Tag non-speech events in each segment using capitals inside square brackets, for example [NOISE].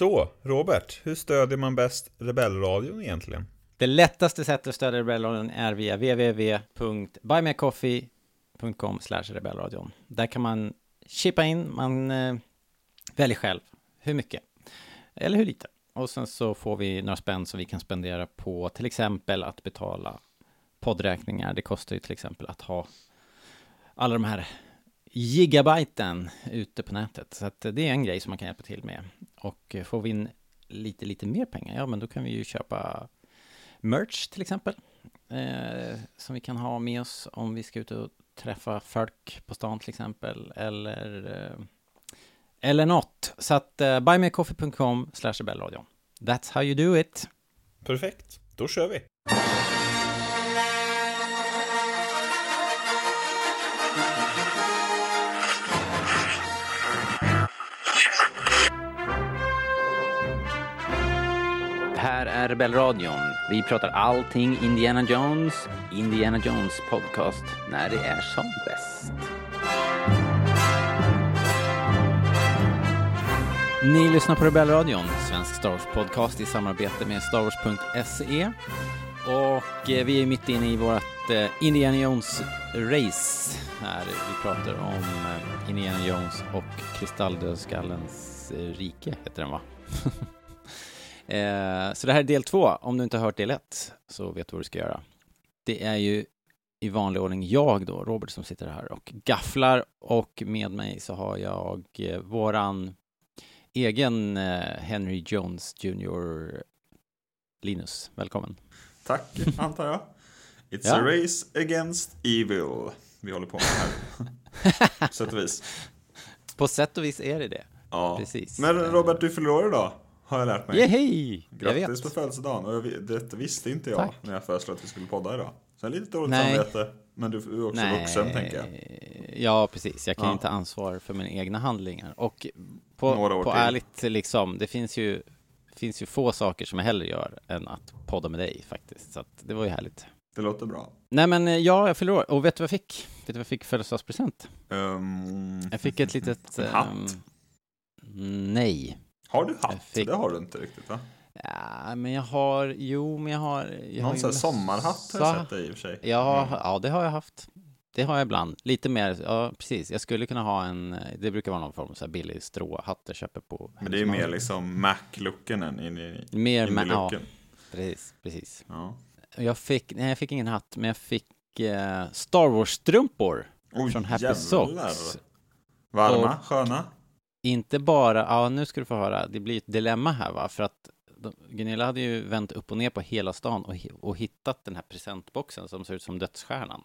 Så, Robert, hur stödjer man bäst Rebellradion egentligen? Det lättaste sättet att stödja Rebellradion är via www.buymeacoffee.com rebellradion. Där kan man chippa in, man eh, väljer själv hur mycket eller hur lite. Och sen så får vi några spänn som vi kan spendera på till exempel att betala poddräkningar. Det kostar ju till exempel att ha alla de här gigabyten ute på nätet. Så att det är en grej som man kan hjälpa till med. Och eh, får vi in lite, lite mer pengar, ja men då kan vi ju köpa merch till exempel. Eh, som vi kan ha med oss om vi ska ut och träffa folk på stan till exempel. Eller, eh, eller något. Så att eh, buymeacoffee.com slash rebellradion. That's how you do it. Perfekt, då kör vi. Rebellradion. Vi pratar allting Indiana Jones. Indiana Jones podcast när det är som bäst. Ni lyssnar på Rebellradion, svensk Star Wars podcast i samarbete med Star Wars.se. Och eh, vi är mitt inne i vårt eh, Indiana Jones-race här. Vi pratar om eh, Indiana Jones och Kristalldödskallens rike, heter den va? [LAUGHS] Eh, så det här är del två. Om du inte har hört del ett så vet du vad du ska göra. Det är ju i vanlig ordning jag då, Robert, som sitter här och gafflar och med mig så har jag eh, våran egen eh, Henry Jones Jr. Linus. Välkommen. Tack, antar jag. It's ja. a race against evil vi håller på med här. på [LAUGHS] sätt och vis. På sätt och vis är det det. Ja. Precis. Men Robert, du fyller år idag har jag lärt mig. Yehey! Grattis på födelsedagen. Och jag, det visste inte jag Tack. när jag föreslog att vi skulle podda idag. Så lite dåligt Nej. samvete. Men du är också Nej. vuxen, tänker jag. Ja, precis. Jag kan ja. inte ansvar för mina egna handlingar. Och på, på ärligt, liksom, det finns ju, finns ju få saker som jag hellre gör än att podda med dig faktiskt. Så det var ju härligt. Det låter bra. Nej, men eh, ja, jag fyller år. Och vet du vad jag fick? Vet du vad jag fick födelsedagspresent? Um, jag fick ett litet... En hatt? Um, nej. Har du hatt? Fick... Det har du inte riktigt va? Ja, men jag har, jo, men jag har... Jag Någon sån sommarhatt har jag sett dig i och för sig. Ja, mm. ja, det har jag haft. Det har jag ibland. Lite mer, ja precis. Jag skulle kunna ha en, det brukar vara någon form av så här billig stråhatt jag köper på. Men det är mer liksom Mac-looken än in i Mer in ja, precis, precis. Ja. Jag fick, nej jag fick ingen hatt, men jag fick eh, Star Wars-strumpor. från Happy jävlar. Socks. Varma, och, sköna? Inte bara, ja nu ska du få höra, det blir ett dilemma här va, för att Gunilla hade ju vänt upp och ner på hela stan och, och hittat den här presentboxen som ser ut som dödsstjärnan.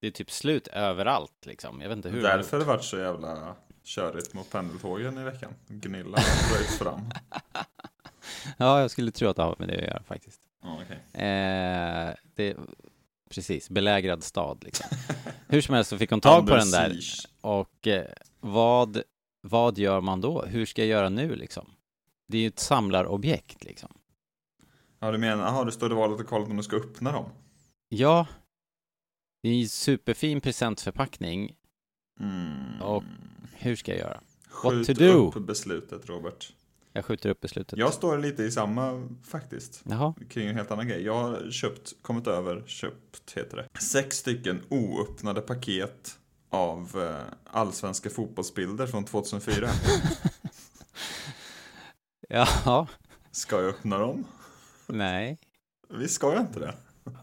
Det är typ slut överallt liksom, jag vet inte hur. Därför har det varit så jävla körigt mot pendeltågen i veckan. Gunilla har fram. [LAUGHS] ja, jag skulle tro att det har med det att göra faktiskt. Oh, okay. eh, det, precis, belägrad stad liksom. Hur som helst så fick hon tag på den där. [LAUGHS] Och eh, vad vad gör man då? Hur ska jag göra nu liksom? Det är ju ett samlarobjekt liksom. Ja, du menar, jaha, du står i valet och kollar om du ska öppna dem? Ja. Det är en superfin presentförpackning. Mm. Och hur ska jag göra? Skjut What to do? upp beslutet, Robert. Jag skjuter upp beslutet. Jag står lite i samma faktiskt. Jaha. Kring en helt annan grej. Jag har köpt, kommit över, köpt heter det. Sex stycken oöppnade paket av eh, allsvenska fotbollsbilder från 2004. [LAUGHS] ja. Ska jag öppna dem? Nej. Vi ska jag inte det.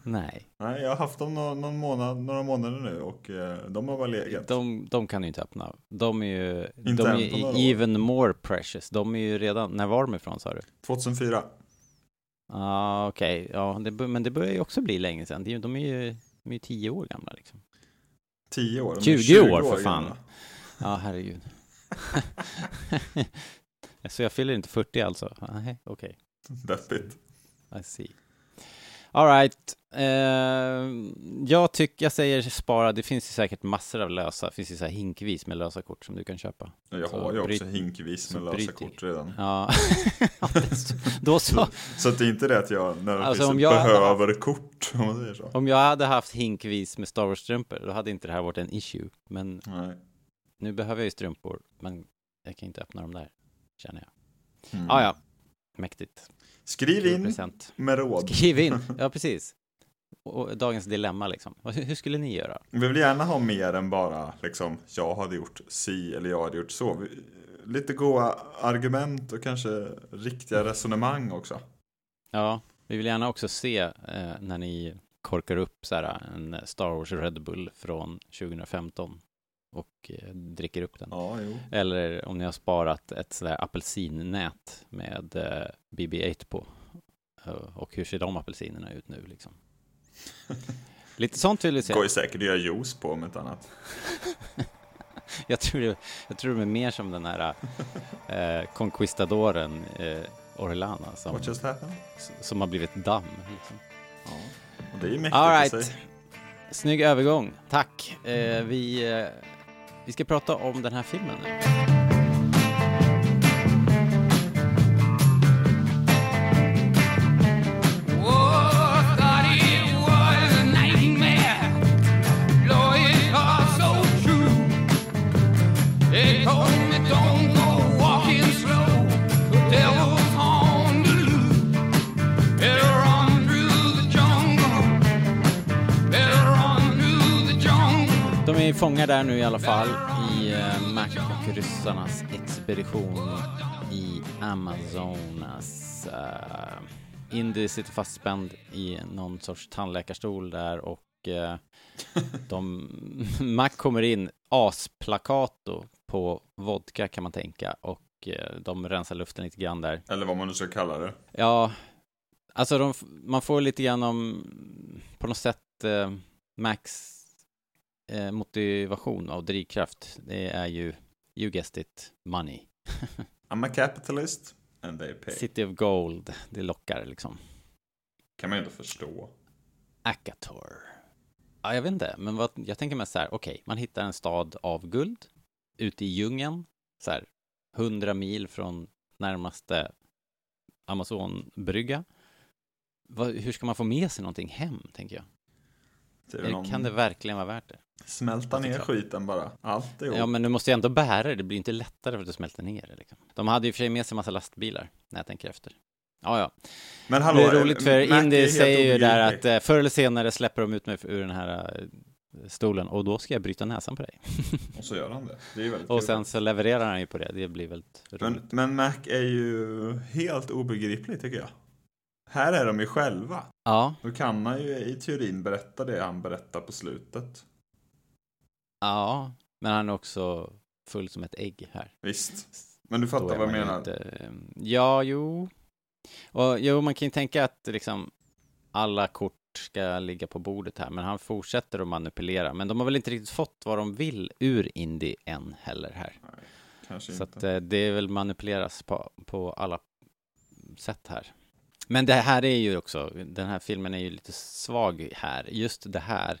Nej. Nej, jag har haft dem någon, någon månad, några månader nu och eh, de har bara legat. De, de kan du inte öppna. De är ju, inte de är even more precious. De är ju redan, när var de ifrån sa du? 2004. Ah, okej, okay. ja, det, men det börjar ju också bli länge sedan. De, är ju de är tio år gamla liksom. 10 år? 20, 20 år, för fan. Gamla. Ja, herregud. [LAUGHS] Så jag fyller inte 40 alltså? Nej, okej. Okay. Deppigt. I see. Alright. Uh, jag tycker, jag säger spara, det finns ju säkert massor av lösa, det finns ju så här hinkvis med lösa kort som du kan köpa. Ja, jag så har ju också hinkvis med lösa kort redan. Ja, [LAUGHS] då så. så. Så det är inte det att jag alltså, om jag behöver haft, kort, om man säger så. Om jag hade haft hinkvis med Star Wars-strumpor, då hade inte det här varit en issue. Men Nej. nu behöver jag ju strumpor, men jag kan inte öppna dem där, känner jag. Mm. Ah, ja, mäktigt. Skriv in present. med råd. Skriv in, [LAUGHS] ja precis. Och dagens dilemma liksom. Hur skulle ni göra? Vi vill gärna ha mer än bara liksom, jag hade gjort si eller jag hade gjort så. Lite goa argument och kanske riktiga resonemang också. Ja, vi vill gärna också se eh, när ni korkar upp så här, en Star Wars Red Bull från 2015 och eh, dricker upp den. Ja. Eller om ni har sparat ett sådär apelsinnät med eh, BB-8 på. Eh, och hur ser de apelsinerna ut nu liksom? [LAUGHS] Lite sånt vill vi se. Går ju säkert att göra juice på om inte annat. [LAUGHS] Jag tror, det, jag tror de är mer som den här eh, conquistadoren eh, Orlana som, som har blivit damm. Liksom. Ja. Och det är ju mäktigt All i right. sig. Snygg övergång, tack. Eh, vi, vi ska prata om den här filmen nu. Fångar där nu i alla fall i eh, Mac och ryssarnas expedition i Amazonas. Uh, Indy sitter fastspänd i någon sorts tandläkarstol där och eh, de, [LAUGHS] Mac kommer in asplakato på vodka kan man tänka och eh, de rensar luften lite grann där. Eller vad man nu ska kalla det. Ja, alltså de, man får lite grann om, på något sätt, Max eh, motivation och drivkraft. Det är ju, you guessed it, money. [LAUGHS] I'm a capitalist and they pay. City of Gold, det lockar liksom. Kan man ju ändå förstå. Akator. Ja, jag vet inte, men vad, jag tänker mig så här, okej, man hittar en stad av guld ute i djungeln, så här, hundra mil från närmaste Amazonbrygga. Vad, hur ska man få med sig någonting hem, tänker jag? Det någon... Kan det verkligen vara värt det? Smälta ner skiten bara. Allt är Ja, men du måste ju ändå bära det. Det blir inte lättare för att du smälter ner det. Liksom. De hade ju för sig med sig en massa lastbilar, när jag tänker efter. Ja, ja. Men hallå, det är roligt för Mac Indy säger ju där att eh, förr eller senare släpper de ut mig ur den här eh, stolen och då ska jag bryta näsan på dig. Och så gör han det. Det är väldigt Och kul. sen så levererar han ju på det. Det blir väldigt roligt. Men, men Mac är ju helt obegriplig tycker jag. Här är de ju själva. Ja, Då kan han ju i teorin berätta det han berättar på slutet. ja, men han är också full som ett ägg här. Visst. Men du fattar vad jag menar. inte- Ja, jo. Och jo, man kan ju tänka att liksom alla kort ska ligga på bordet här, men han fortsätter att manipulera. Men de har väl inte riktigt fått vad de vill ur Indy än heller här. Kanske Så att eh, det är väl manipuleras på, på alla sätt här. Men det här är ju också, den här filmen är ju lite svag här. Just det här,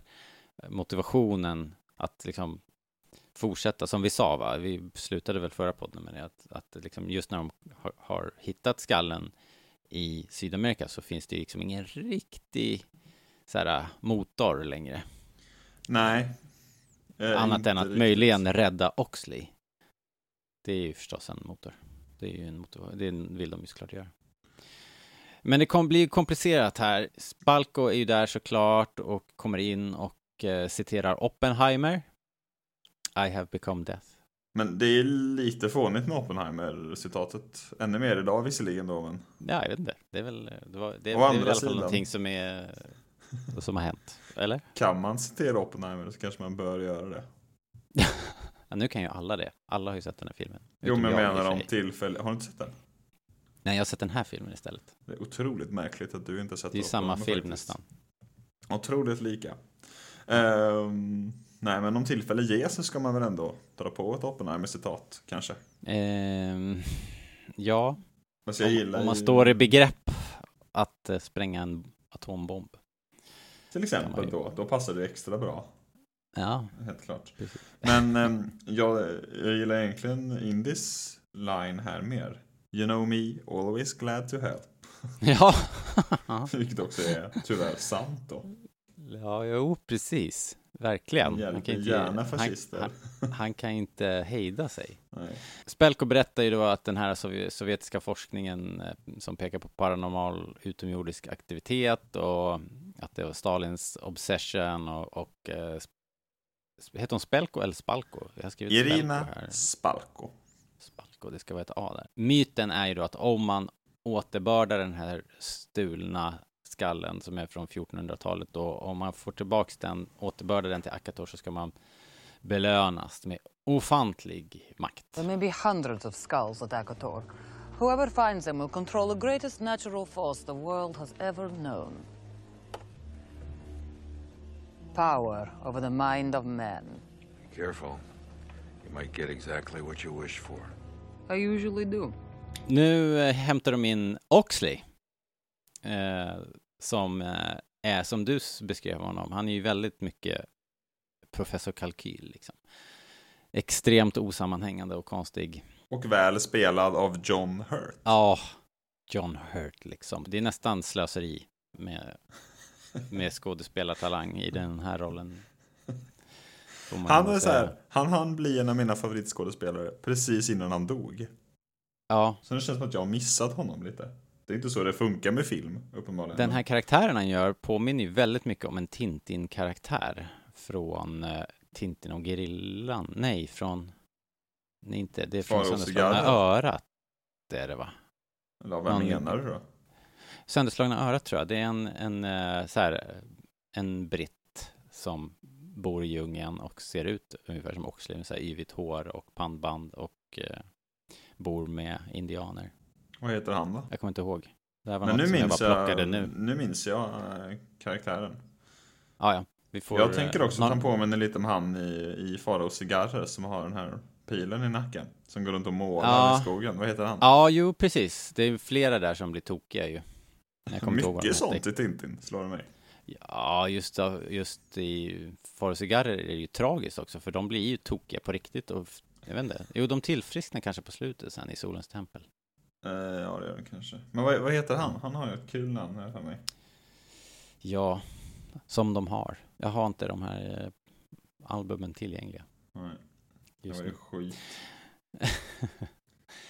eh, motivationen att liksom fortsätta, som vi sa va, vi slutade väl förra podden med det, att, att liksom just när de har, har hittat skallen i Sydamerika så finns det liksom ingen riktig så här, motor längre. Nej. Eh, Annat än att riktigt. möjligen rädda Oxley. Det är ju förstås en motor. Det är ju en motor, det vill de ju såklart göra. Men det kommer bli komplicerat här. Spalko är ju där såklart och kommer in och eh, citerar Oppenheimer. I have become death. Men det är lite fånigt med Oppenheimer-citatet. Ännu mer idag visserligen då, men... Ja, jag vet inte. Det är väl, det var, det, det är väl i alla fall någonting som är som har hänt. Eller? Kan man citera Oppenheimer så kanske man bör göra det. [LAUGHS] Ja, nu kan ju alla det. Alla har ju sett den här filmen. Jo, men jag menar om sig. tillfälle... Har du inte sett den? Nej, jag har sett den här filmen istället. Det är otroligt märkligt att du inte har sett Det är samma film faktiskt. nästan. Otroligt lika. Ehm, nej, men om tillfälle ges så ska man väl ändå dra på ett Oppenheimer-citat, kanske. Ehm, ja, Alltså, om, om man ju- står i begrepp att eh, spränga en atombomb. Till exempel ju- då, då passar det extra bra. Ja, Helt klart. precis. Men ehm, jag, jag gillar egentligen Indis line här mer. You know me, always glad to help. [LAUGHS] Ja, [LAUGHS] Vilket också är tyvärr sant då. ja jo, precis. Verkligen. Han kan inte, gärna han, fascister. han, han kan inte hejda sig. Nej. Spelko berättar ju då att den här sovje- sovjetiska forskningen eh, som pekar på paranormal utomjordisk aktivitet och att det var Stalins obsession och, och eh, heter hon Spelko eller Spalko? Jag har Irina Spelko. Spalko. Spalko, det ska vara ett A där. Myten är ju då att om man återbördar den här stulna skallen som är från 1400-talet då, om man får tillbaks den, återbördar den till Akator så ska man belönas med ofantlig makt. There may be hundreds of skulls at Akator. Whoever finds them will control the greatest natural force the world has ever known. Power over the mind of men. Careful. You might get exactly what you wish for. I usually do. Nu eh, hämtar de in Oxley, eh, som eh, är, som du beskrev honom, han är ju väldigt mycket professor Kalkyl, liksom. Extremt osammanhängande och konstig. Och väl spelad av John Hurt. Ja, John Hurt, liksom. Det är nästan slöseri med, med skådespelartalang i den här rollen. Han är så här, han hann bli en av mina favoritskådespelare precis innan han dog. Ja, Så det känns som att jag har missat honom lite. Det är inte så det funkar med film, uppenbarligen. Den här karaktären han gör påminner ju väldigt mycket om en Tintin-karaktär från eh, Tintin och Gerillan. Nej, från... Nej, inte. Det är från Sönderslagna örat. Det är det, va? Eller vad någon- menar du då? Sönderslagna örat, tror jag. Det är en, en, eh, så här, en britt som bor i djungeln och ser ut ungefär som Oxley, med så här yvigt hår och pannband och eh, bor med indianer. Vad heter han då? Jag kommer inte ihåg. Det här var Men något nu som jag minns bara jag, plockade nu. nu minns jag eh, karaktären. Ja, ja. Vi får, jag tänker också eh, att han någon- påminner lite om han i, i Faraos cigarrer som har den här pilen i nacken. Som går runt och målar Ja. i skogen. Vad heter han? Ja, jo, precis. Det är flera där som blir tokiga ju. Jag Mycket sånt i Tintin, slår det mig. Ja, just, just i Far och cigarrer är det ju tragiskt också, för de blir ju tokiga på riktigt och jag vet inte. Jo, de tillfrisknar kanske på slutet sen i Solens tempel. Eh, ja, det gör det kanske. Men vad, vad heter han? Han har ju ett kul namn här för mig. Ja, som de har. Jag har inte de här eh, albumen tillgängliga. Nej, det var ju skit. [LAUGHS]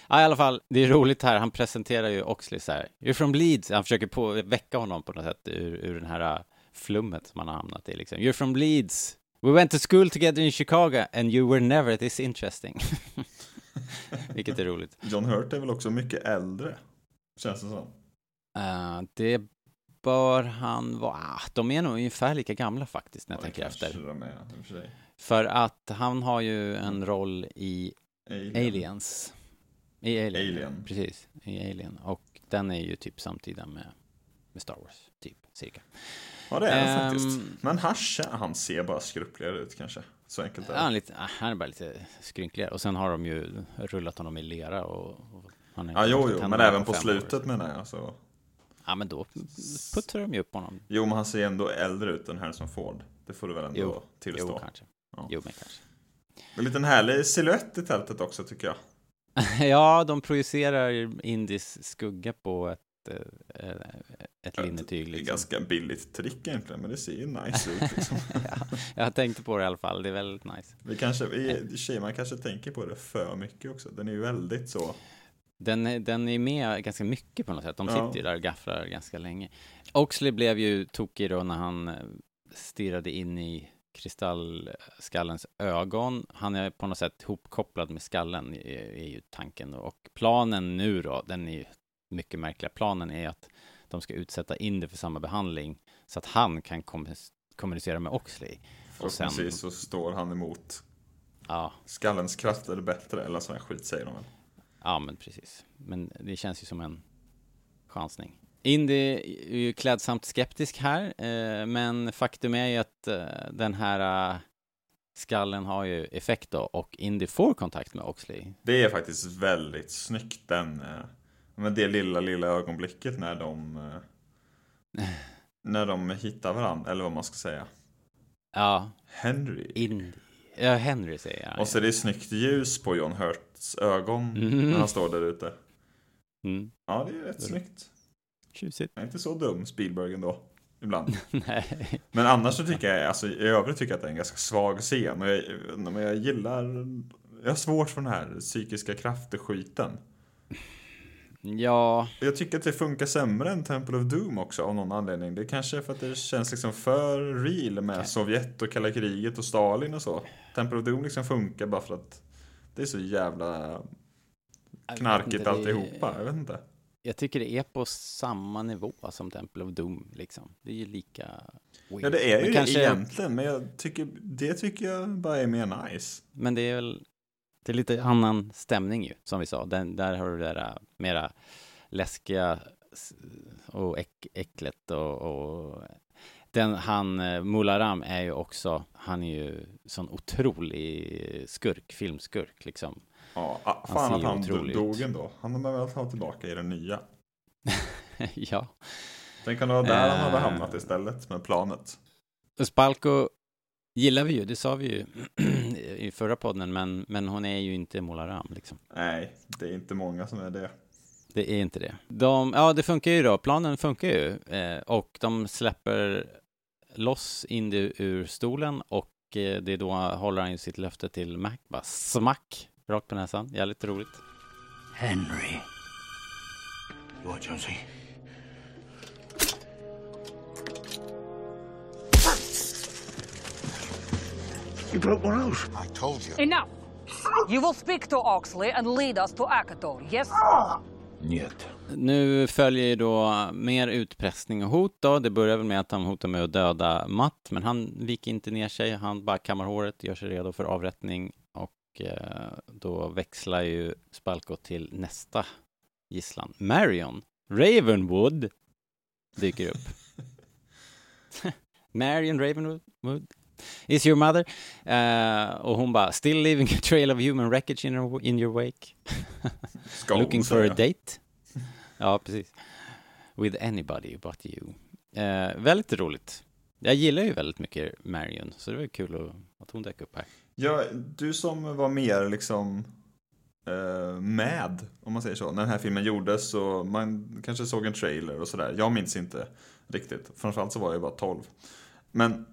Ja, i alla fall, det är roligt här. Han presenterar ju Oxley så här. You're from Leeds. Han försöker på, väcka honom på något sätt ur, ur den här äh, flummet som han har hamnat i. Liksom. You're from Leeds. We went to school together in Chicago and you were never this interesting. [LAUGHS] Vilket är roligt. John Hurt är väl också mycket äldre? Känns det som. Eh, det bör han vara. Ah, de är nog ungefär lika gamla faktiskt när jag Ja, tänker efter. och för. För att han har ju en roll i Alien. Aliens. I Alien. Alien. Precis, i Alien. Och den är ju typ samtida med, med Star Wars, typ, cirka. Ja, det är det Ehm, faktiskt. Men Hasch, han ser bara skrupligare ut kanske. Så enkelt är Ja, han, är det. lite, ah, han är bara lite skrynkligare. Och sen har de ju rullat honom i lera och... och han är Ja, jo, jo, men även på fem år. slutet menar jag. Så. Ja, men då puttrar de ju upp honom. Jo, men han ser ändå äldre ut än Harrison Ford. Det får du väl ändå Jo, tillstå. Jo, kanske. Ja. Jo, men kanske. En liten härlig silhuett i tältet också tycker jag. [LAUGHS] ja, de projicerar Indis skugga på ett, eh, ett linnetyg. Det är Liksom. ganska billigt trick egentligen, men det ser ju nice ut. [LAUGHS] Liksom. ja, jag tänkte på det i alla fall. Det är väldigt nice. Vi kanske, vi, tjejer, man kanske tänker på det för mycket också. Den är ju väldigt så. Den, den är med ganska mycket på något sätt. De Ja. sitter ju där och gafflar ganska länge. Oxley blev ju tokig då när han eh, stirrade in i kristallskallens ögon. Han är på något sätt hopkopplad med skallen, är, ju tanken. Och planen nu då, den är ju mycket märkliga. Planen är att de ska utsätta Indy för samma behandling så att han kan kom- kommunicera med Oxley. Och sen- Förhoppningsvis så står han emot Ja, skallens krafter bättre, eller sån här skit säger de väl. Ja, men precis. Men det känns ju som en chansning. Indy är ju klädsamt skeptisk här, eh, men faktum är ju att eh, den här eh, skallen har ju effekt då och Indy får kontakt med Oxley. Det är faktiskt väldigt snyggt den, med det lilla, lilla ögonblicket när de när de hittar varandra, eller vad man ska säga. Ja, Henry. Indy. Ja, Henry säger jag. Och så är det snyggt ljus på John Hurts ögon Mhm. när han står där ute. Mm. Ja, det är rätt snyggt. Tjusigt. Jag är inte så dum, Spielberg ändå. ibland. [LAUGHS] Nej. Men annars så tycker jag, alltså i övrigt tycker jag att det är en ganska svag scen. Och jag, men jag gillar, jag har svårt för den här psykiska krafter-skiten. Ja, Jag tycker att det funkar sämre än Temple of Doom också av någon anledning. Det är kanske är för att det känns liksom för real med Sovjet och kalla kriget och Stalin och så. Temple of Doom liksom funkar bara för att det är så jävla knarkigt alltihopa. Jag vet inte. Jag tycker det är på samma nivå som Temple of Doom, liksom. Det är ju lika weird. Ja, det är ju men det kanske, egentligen, men jag tycker, det tycker jag bara är mer nice. Men det är väl, det är lite annan stämning ju, som vi sa. Den, där har du det där äh, mera läskiga och äck, äcklet och, och den, han, eh, Mularam är ju också, han är ju sån otrolig skurk, filmskurk liksom. Ja, ah, fan att han otrolig dog ändå. Han behöver väl ta tillbaka i den nya. [LAUGHS] ja. Tänk om det var där han hade Eh. hamnat istället med planet. Spalko gillar vi ju, det sa vi ju [CLEARS THROAT] i förra podden, men, men hon är ju inte Mularam liksom. Nej, det är inte många som är det. Det är inte det. De, ja, det funkar ju då. Planen funkar ju. Eh, och de släpper loss Indy ur stolen och eh, det är då håller han ju sitt löfte till Mac. Bara smack! Rakt på näsan. Jävligt roligt. Henry. You are Jonesy. You broke one oath. I told you. Enough. You will speak to Oxley and lead us to Akator, yes? Njet. Nu följer ju då mer utpressning och hot då. Det börjar väl med att han hotar med att döda Matt, men han viker inte ner sig. Han bara kammar håret, gör sig redo för avrättning och eh, då växlar ju Spalko till nästa gisslan. Marion Ravenwood dyker upp. [LAUGHS] Marion Ravenwood is your mother. Eh, och hon bara, still leaving a trail of human wreckage in your, in your wake. [LAUGHS] Hon Looking for a date? Ja, precis. With anybody but you. Eh, väldigt roligt. Jag gillar ju väldigt mycket Marion, så det var kul att, att hon dök upp här. Ja, du som var mer liksom eh, med, om man säger så, när den här filmen gjordes så man kanske såg en trailer och sådär. Jag minns inte riktigt, framförallt så var jag bara 12. Men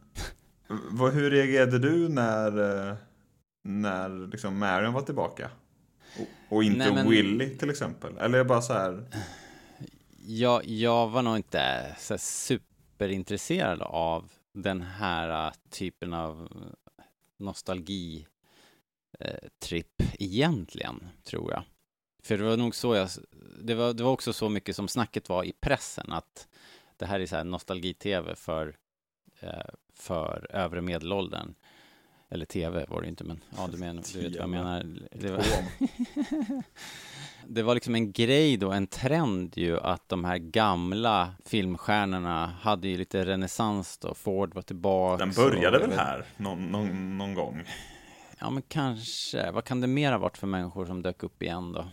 [LAUGHS] vad, hur reagerade du när, eh, när liksom Marion var tillbaka? Och, och inte Nej, men- Willy till exempel? Eller bara så här, Jag, jag var nog inte så superintresserad av den här typen av nostalgi eh, egentligen, tror jag. För det var nog så jag, det var, det var också så mycket som snacket var i pressen, att det här är så här nostalgi-tv för, eh, för övre medelåldern. Eller tv var det inte, men ja, du, men, du vet vad jag menar. Det var. [LAUGHS] [LAUGHS] det var liksom en grej då, en trend ju att de här gamla filmstjärnorna hade ju lite renässans då. Ford var tillbaka. Den började väl här någon, någon, någon gång? Ja, men kanske. Vad kan det mer ha varit för människor som dök upp igen då?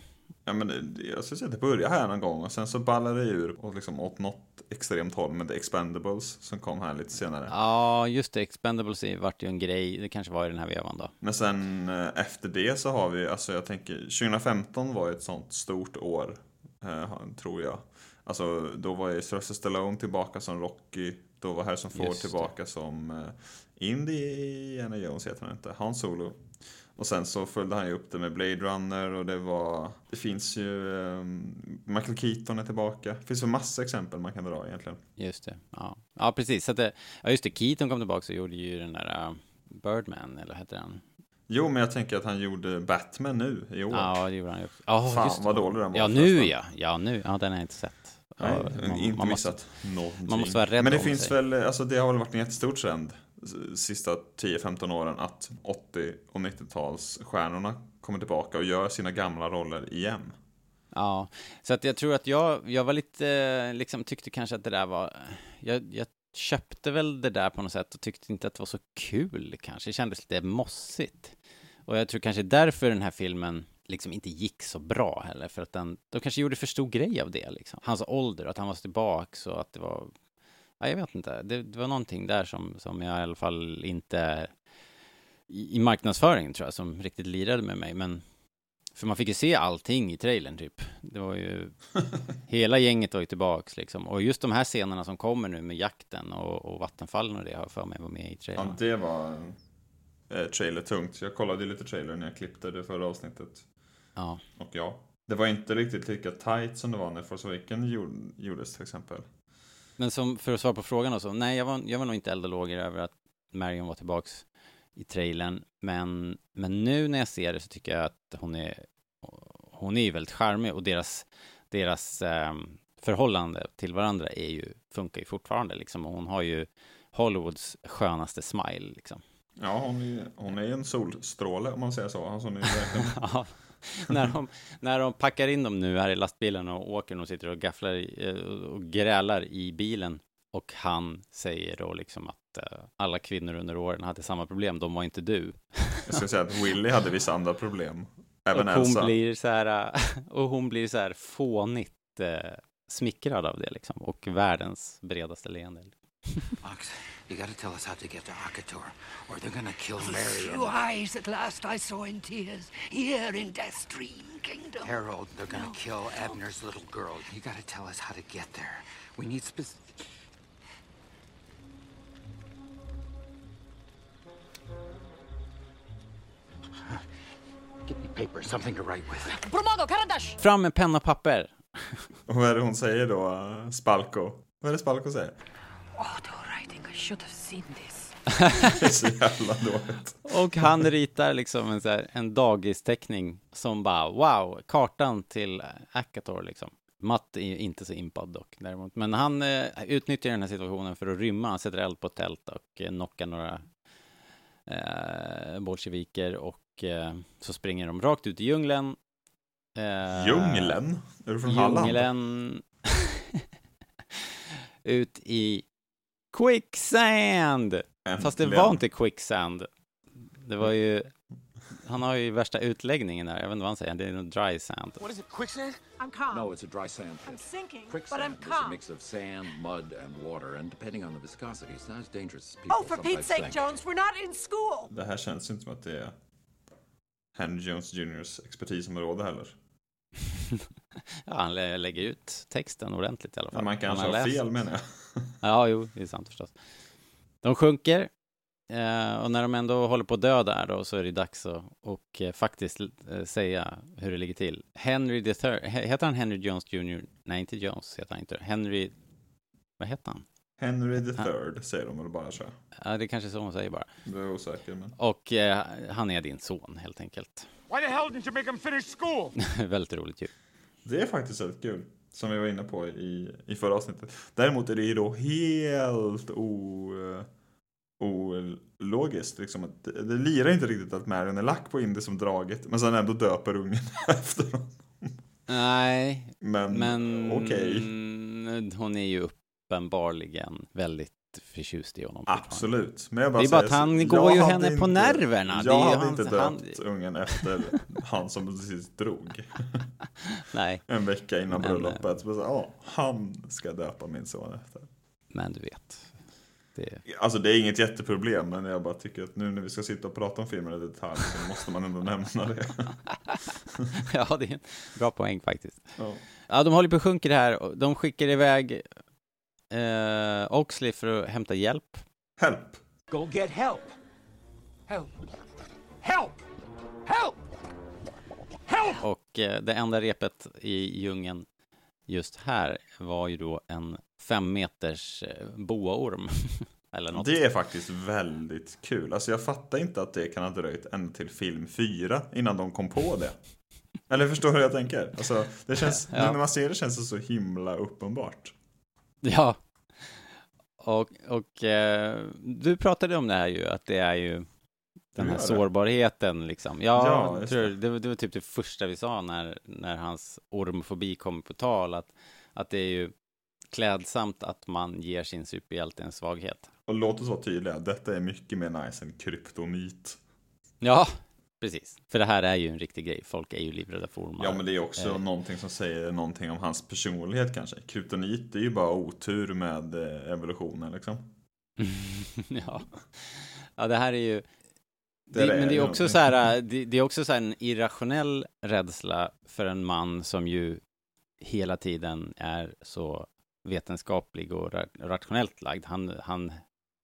Ja, men jag skulle säga att det började här någon gång och sen så ballade det ur och liksom åt något extremt håll med The Expendables som kom här lite senare. Ja, just det. Expendables vart ju en grej. Det kanske var i den här vevan då. Men sen eh, efter det så har vi, alltså jag tänker, 2015 var ju ett sånt stort år, eh, tror jag. Alltså då var ju Sylvester Stallone tillbaka som Rocky, då var Harrison Ford Just det. tillbaka som eh, Indiana Jones heter han inte, Han Solo. Och sen så följde han ju upp det med Blade Runner och det var, det finns ju, eh, Michael Keaton är tillbaka. Det finns ju massa exempel man kan dra egentligen. Just det. Ja, ja precis. Så att det, ja, just det. Keaton kom tillbaka och gjorde ju den där uh, Birdman, eller hette den? Jo, men jag tänker att han gjorde Batman nu i år. Ja, det gjorde han ju också. Ja, Fan, just vad dålig den var Ja, förresten. nu ja. Ja, nu. Ja, den har jag inte sett. Nej, man- inte man måste- missat någonting. man måste vara rädd Men det om finns sig. väl, alltså det har väl varit en jättestor trend sista 10-15 åren att 80 och 90-talsstjärnorna kommer tillbaka och gör sina gamla roller igen. Ja, så att jag tror att jag, jag var lite, eh, liksom tyckte kanske att det där var, jag, jag köpte väl det där på något sätt och tyckte inte att det var så kul kanske, det kändes lite mossigt. Och jag tror kanske därför den här filmen liksom inte gick så bra heller, för att den, de kanske gjorde för stor grej av det liksom. Hans ålder, att han var tillbaks och att det var, ja, jag vet inte, det, det var någonting där som, som jag i alla fall inte, i, i marknadsföringen tror jag, som riktigt lirade med mig, men För man fick ju se allting i trailern typ. Det var ju, [LAUGHS] hela gänget var ju tillbaks liksom. Och just de här scenerna som kommer nu med jakten och, och vattenfallen och det har jag för mig var med i trailern. Ja, det var eh, trailer-tungt. Jag kollade ju lite trailer när jag klippte det förra avsnittet. Ja. Och ja, det var inte riktigt lika tight som det var när Force Awakens gjord- gjordes till exempel. Men som, för att svara på frågan och så, nej jag var, jag var nog inte eld och lågor över att Marion var tillbaks i trailern. Men, men nu när jag ser det så tycker jag att hon är, hon är ju väldigt charmig och deras, deras ehm, förhållande till varandra är ju, funkar ju fortfarande liksom. Och hon har ju Hollywoods skönaste smile liksom. Ja, hon är, hon är en solstråle om man säger så. Alltså, hon är [LAUGHS] verkligen... Ja, [LAUGHS] när, de, när de packar in dem nu här i lastbilen och åker och sitter och gafflar i- eh, och grälar i bilen och han säger då liksom att eh, alla kvinnor under åren hade samma problem, de var inte du. [LAUGHS] Jag ska säga att Willy hade vissa andra problem. Även och hon Elsa. blir så här, eh, [LAUGHS] och hon blir så här fånigt smickrad av det liksom och världens bredaste leende. Ox, you gotta tell us how to get to Akator, or they're gonna kill Mary Blue and eyes at last I saw in tears, here in Death's Dream Kingdom. Harold. They're gonna kill Abner's little girl. You gotta tell us how to get there. We need specific. [LAUGHS] Give me paper, something to write with. Brumago, Karandash! Fram med penna och papper! [LAUGHS] Och vad är det hon säger då, Spalko? Vad är det Spalko säger? Auto writing, I should have seen this. Det [LAUGHS] är så jävla dåligt. Och han ritar liksom en, så här, en dagisteckning som bara wow, kartan till Akator liksom. Matt är inte så impad dock däremot. Men han eh, utnyttjar den här situationen för att rymma. Han sätter eld på ett tält och eh, knockar några eh, bolsjeviker och eh, så springer de rakt ut i djungeln. Eh, Djungeln? Är du från Halland? Djungeln. [LAUGHS] ut i quicksand! Fast det Äntligen. var inte quicksand. Det var ju... Han har ju värsta utläggningen här. Jag vet inte vad han säger. Det är nog dry sand. What is it, quicksand? I'm calm. No, it's a dry sand I'm pit. sinking, but Quicksand I'm is a calm. mix of sand, mud, and water, and depending on the viscosity, it's not as dangerous as people Oh, for Pete's sake, think. Jones, we're not in school. Det här känns inte som att det är Henry Jones Juniors expertisområde heller. [LAUGHS] Ja, han lä- lägger ut texten ordentligt i alla fall. Men man kanske har fel menar jag. [LAUGHS] Ja, jo, det är sant förstås. De sjunker. Eh, och när de ändå håller på att dö där då så är det dags att och, eh, faktiskt eh, säga hur det ligger till. Henry the third, he- heter han Henry Jones Jr? Nej, inte Jones heter han inte. Henry, vad heter han? Henry the third säger de väl bara så. Ja, det är kanske så man säger bara. Jag är osäker men. Och eh, han är din son helt enkelt. Why the hell didn't you make him finish school? [LAUGHS] Väldigt roligt ju. Det är faktiskt väldigt kul. Som vi var inne på i, i förra avsnittet. Däremot är det ju då helt o, ologiskt. Liksom. att Det, det lirar inte riktigt att Marion är lack på Indy som draget. Men sen ändå döper ungen [LAUGHS] efter honom. Nej, Men, men okej. hon är ju uppenbarligen väldigt förtjust i honom. Absolut. Men jag bara Det är bara att han går ju henne på nerverna. Det är Jag hade inte han- döpt ungen efter han som precis drog. [LAUGHS] Nej, En vecka innan Men, bröllopet. Så, ja, han ska döpa min son efter. men du vet. Det, Alltså det är inget jätteproblem, men jag bara tycker att nu när vi ska sitta och prata om filmen i detalj så måste man ändå nämna det. [LAUGHS] ja, det är en bra poäng faktiskt. Ja. Ja, de håller på och sjunker här. De skickar iväg eh, Oxley för att hämta hjälp. Help! Go get help. Help! Help! Help! Help! Och eh, det enda repet i djungeln just här var ju då en fem meters eh, boaorm. [LAUGHS] Eller något. Det är faktiskt väldigt kul. Alltså jag fattar inte att det kan ha dröjt ända till film 4 innan de kom på det. Eller förstår du hur jag tänker? Alltså, det känns, [LAUGHS] Ja. när man ser det känns det så himla uppenbart. [LAUGHS] Ja. Och, och eh, du pratade om det här ju, att det är ju den här sårbarheten liksom. Ja, Ja, tror det. det. Var, typ det första vi sa när, när hans ormofobi kom på tal, att, att det är ju klädsamt att man ger sin superhjälte en svaghet. Och låt oss vara tydliga, detta är mycket mer nice än kryptonit. Ja, precis. För det här är ju en riktig grej. Folk är ju livrädda för ormar. Ja men det är också Eh, någonting som säger någonting om hans personlighet kanske. Kryptonit det är ju bara otur med eh, evolutionen liksom. [LAUGHS] ja. ja, det här är ju... Det, men det är också så här, det, det är också så här en irrationell rädsla för en man som ju hela tiden är så vetenskaplig och ra- rationellt lagd. Han, han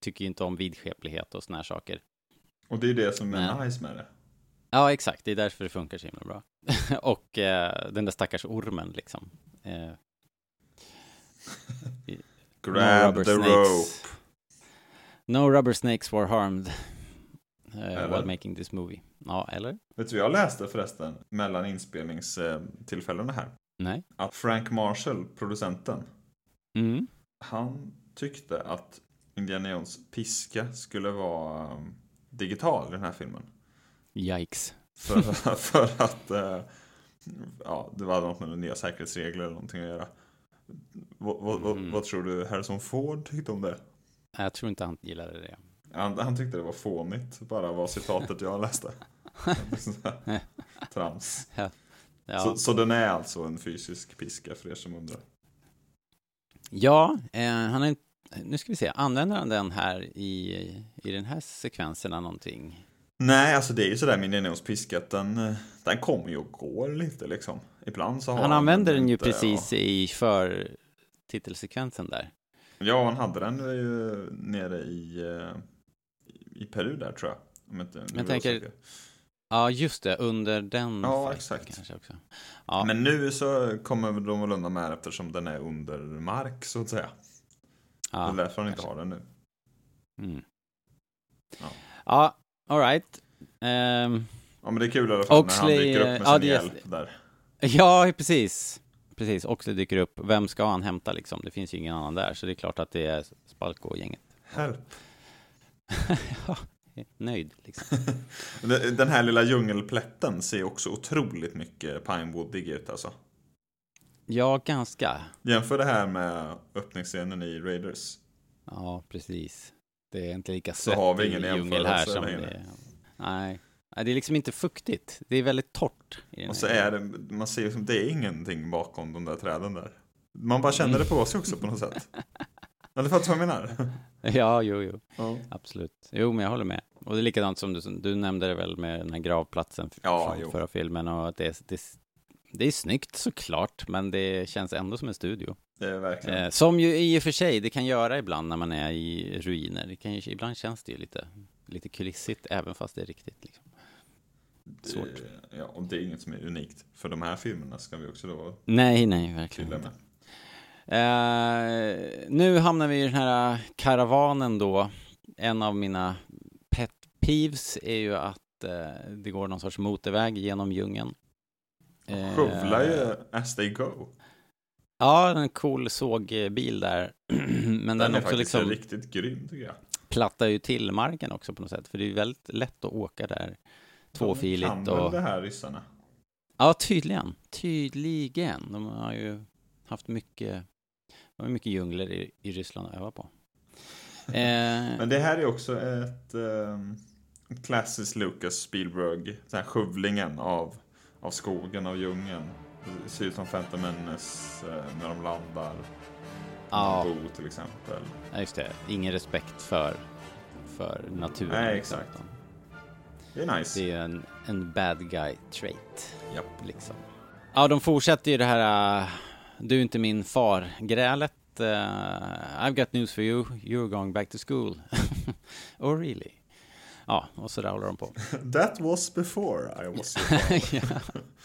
tycker ju inte om vidskeplighet och såna här saker. Och det är det som är Nej. nice med det. Ja, exakt. Det är därför det funkar så himla bra. [LAUGHS] och eh, den där stackars ormen liksom. Eh, [LAUGHS] Grab rubber the snakes. rope. No rubber snakes were harmed eh, Eller? while making this movie. Ja, eller? Vet du jag läste förresten mellan inspelningstillfällena här? Nej. Att Frank Marshall, producenten, Mm. han tyckte att Indiana Jones piska skulle vara um, digital i den här filmen. Yikes. För, [LAUGHS] för att eh, ja, det var något med nya säkerhetsregler eller någonting att göra. Vad, vad, Mm. vad tror du Harrison Ford tyckte om det? Jag tror inte han gillade det. Han, han tyckte det var fånigt, bara var citatet jag läste. [LAUGHS] Trams. Ja, Så, så den är alltså en fysisk piska för er som undrar. ja eh, han är, nu ska vi se, använder han den här i, i den här sekvensen av någonting? Nej, alltså det är ju sådär med Jones piska att den, eh, den kommer ju och går lite liksom. Ibland så har Han använder den ju inte, precis i för titelsekvensen där. Ja, han hade den ju nere i, eh, i Peru där tror jag. Om inte, är jag tänker-. Ja, just det, under den Ja, exakt. kanske också. Ja, Men nu så kommer de väl undan med eftersom den är under mark så att säga. ja, det är därför han inte har den nu. Mm. Ja. Ja, all right. Ehm, Ja, men det är kul i alla fall när han Oxley, dyker upp med sin ja, det hjälp där. ja, precis. Precis, Oxley dyker upp. Vem ska han hämta liksom? Det finns ju ingen annan där, så det är klart att det är Spalko och gänget. Help. [LAUGHS] ja, nöjd liksom. [LAUGHS] Den den här lilla djungelplätten ser också otroligt mycket Pinewoodig ut alltså. Ja, ganska. Jämför det här med öppningsscenen i Raiders. Ja, precis. Det är inte lika Så har vi ingen djungel här som det är. Nej. Nej, det är liksom inte fuktigt. Det är väldigt torrt. Och så är det, man ser som det är ingenting bakom de där träden där. Man bara känner det på sig också på något sätt. Eller fattar du vad jag menar? [LAUGHS] Ja, jo, jo. Ja. Absolut. Jo, men jag håller med. Och det är likadant som du, du nämnde det väl med den här gravplatsen Ja, från jo. förra filmen. Och att det, det, det är snyggt såklart, men det känns ändå som en studio. Det är verkligen. Eh, som ju i och för sig det kan göra ibland när man är i ruiner. Det kan ju, ibland känns det ju lite, lite kulissigt, även fast det är riktigt. Liksom. Svårt. Det- Ja, och det är inget som är unikt. För de här filmerna ska vi också då Nej, nej, verkligen inte. Eh, nu hamnar vi i den här karavanen då. En av mina pet peeves är ju att eh, det går någon sorts motorväg genom djungeln. Eh, Skövlar ju as they go. Ja, en cool sågbil där. [CLEARS THROAT] Men den, Den är också faktiskt liksom riktigt grym tycker jag. plattar ju till marken också på något sätt. För det är ju väldigt lätt att åka där. Tvåfiligt De kan väl och... det här ryssarna. Ja, tydligen. Tydligen. De har ju haft mycket, de har mycket djungler i, i Ryssland att öva på. [LAUGHS] Eh, Men det här är också ett um, klassiskt Lucas Spielberg, den här skövlingen av, av skogen, av djungeln. Det ser ut som Phantom Menace eh, när de landar. Ja. Bo till exempel. ja, just det. Ingen respekt för, för naturen. Nej, liksom. exakt. Det är nice. Det är ju en, en bad guy trait. Japp. Liksom. Ja, de fortsätter ju det här uh, du är inte min far-grälet. Uh, I've got news for you. You're going back to school. [LAUGHS] oh really? Ja, och så där håller de på. [LAUGHS] That was before I was [LAUGHS] ja,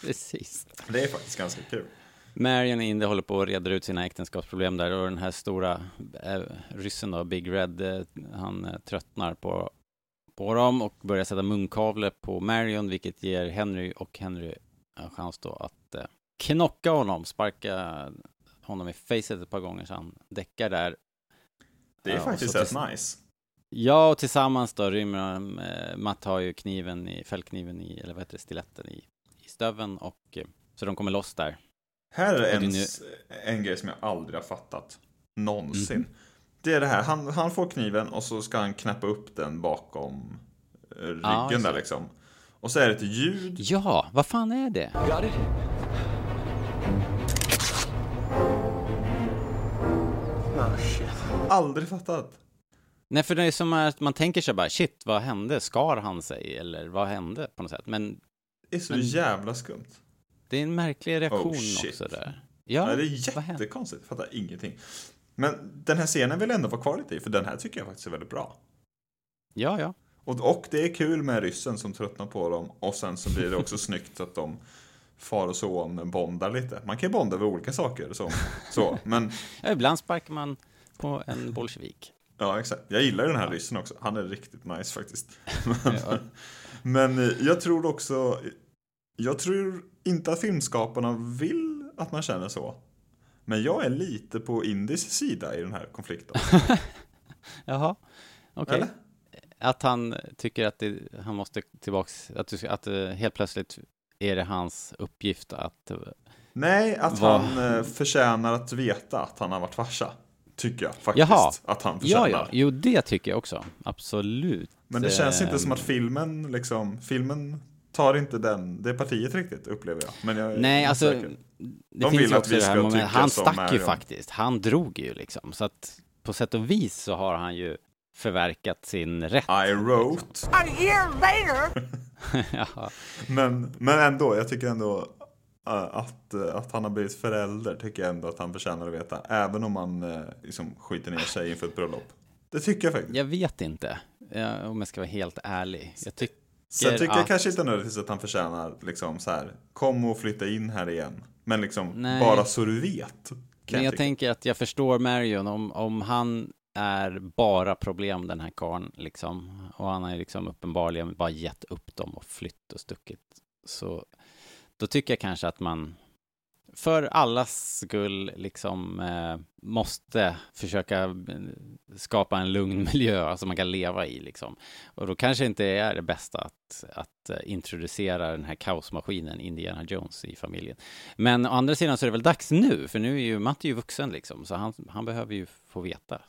precis. Det är faktiskt ganska kul. Marion och Indy håller på att reda ut sina äktenskapsproblem där och den här stora eh, ryssen då, Big Red, eh, han eh, tröttnar på, på dem och börjar sätta munkavle på Marion, vilket ger Henry och Henry en chans då att eh, knocka honom, sparka honom i facet ett par gånger så han däckar där. Det är Ja, faktiskt rätt nice. Ja, och tillsammans då rymmer de, eh, Matt har ju kniven i, fällkniven i, eller vad heter det, stiletten i, i stöven och eh, så de kommer loss där. Här är en, nu- en grej som jag aldrig har fattat. Någonsin. Mhm. Det är det här, han, han får kniven och så ska han knäppa upp den bakom eh, ryggen Ja, där liksom. Och så är det ett ljud. Ja, vad fan är det? Got it? Aldrig fattat. Nej, för det är som att man tänker sig bara, shit, vad hände? Skar han sig? Eller vad hände på något sätt? Men Det är så Men- jävla skumt. det är en märklig reaktion Oh, shit. också där. Ja, Ja, det är jättekonstigt. Jag fattar ingenting. Men den här scenen vill jag ändå vara kvar lite i, för den här tycker jag faktiskt är väldigt bra. Ja, ja. Och, och det är kul med ryssen som tröttnar på dem och sen så blir det också [LAUGHS] snyggt att de far och son bondar lite. Man kan ju bonda över olika saker så, så. men [LAUGHS] ja. Ibland sparkar man på en bolsjevik. Ja exakt. Jag gillar den här ryssen också. Han är riktigt nice faktiskt. [LAUGHS] Men, men eh, jag tror också, jag tror inte att filmskaparna vill att man känner så. Men jag är lite på Indis sida i den här konflikten. [LAUGHS] Jaha, okej. Eller? Att han tycker att det, han måste tillbaks, att, du, att eh, helt plötsligt är det hans uppgift att... eh, Nej, att Vad- han förtjänar att veta att han har varit farsa. Tycker jag faktiskt Jaha. att han Ja, förtjänar. ja, jo det tycker jag också. Absolut. Men det känns inte som Ehm, att filmen liksom, filmen tar inte den, det partiet riktigt upplever jag. Men jag Nej, alltså, säker. det De finns ju också det här momentet. Han stack ju faktiskt. Han drog ju liksom. Så att på sätt och vis så har han ju förverkat sin rätt. I wrote. A year later, [LAUGHS] ja. Men, men ändå, jag tycker ändå att, äh, att han har blivit förälder tycker jag ändå att han förtjänar att veta. Även om han äh, liksom skiter ner sig inför ett bröllop. Det tycker jag faktiskt. Jag vet inte, eh, om jag ska vara helt ärlig. Jag tycker Sen tycker jag att... kanske inte nödvändigtvis att han förtjänar liksom så här, kom och flytta in här igen. Men liksom, Nej. bara så du vet. Men jag tycka. tänker att jag förstår Marion om, om han är bara problem den här karln liksom. Och han har ju liksom uppenbarligen bara gett upp dem och flytt och stuckit. Så då tycker jag kanske att man för allas skull liksom eh, måste försöka eh, skapa en lugn [LAUGHS] miljö som man kan leva i liksom. Och då kanske inte är det bästa att, att eh, introducera den här kaosmaskinen Indiana Jones i familjen. Men å andra sidan så är det väl dags nu, för nu är ju Matt är ju vuxen liksom, så han, han behöver ju få veta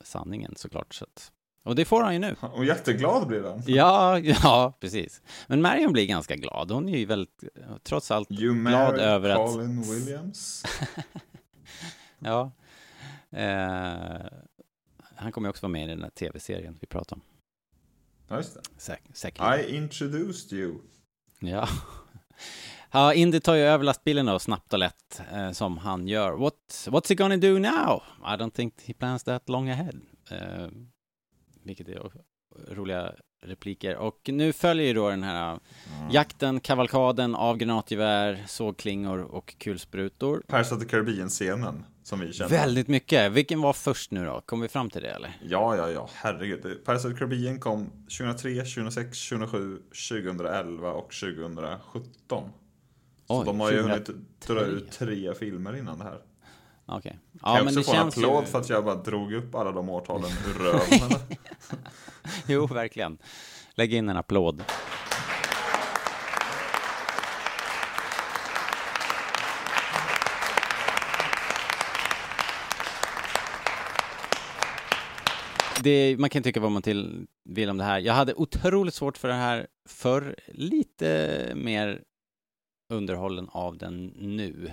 sanningen såklart. Så att, och det får han ju nu. [LAUGHS] Och jätteglad blir han. Ja, ja, precis. Men Marion blir ganska glad. Hon är ju väldigt, trots allt, You glad över att... Colin Williams. [LAUGHS] Ja. Eh, han kommer ju också vara med i den här tv-serien vi pratar om. Ja, just det. Säk- säkert. I introduced you. Ja. Ja, Indy tar ju över lastbilen då, snabbt och lätt, eh, som han gör. What, what's he gonna do now? I don't think he plans that long ahead. Eh, vilket är roliga repliker. Och nu följer ju då den här jakten, kavalkaden av granatgevär, sågklingor och kulsprutor. Pirates of the Caribbean-scenen som vi känner. Väldigt mycket. Vilken var först nu då? Kom vi fram till det eller? Ja, ja, ja, herregud. Pirates of the Caribbean kom 2003, 2006, 2007, 2011 och 2017. Så Oj, de har ju 2003. hunnit dra ut tre filmer innan det här. Okej. Kan Ja, jag men också det få en applåd ju... för att jag bara drog upp alla de årtalen ur [LAUGHS] röven? [LAUGHS] Jo, verkligen. Lägg in en applåd. Det, man kan tycka vad man till, vill om det här. Jag hade otroligt svårt för det här för lite mer underhållen av den nu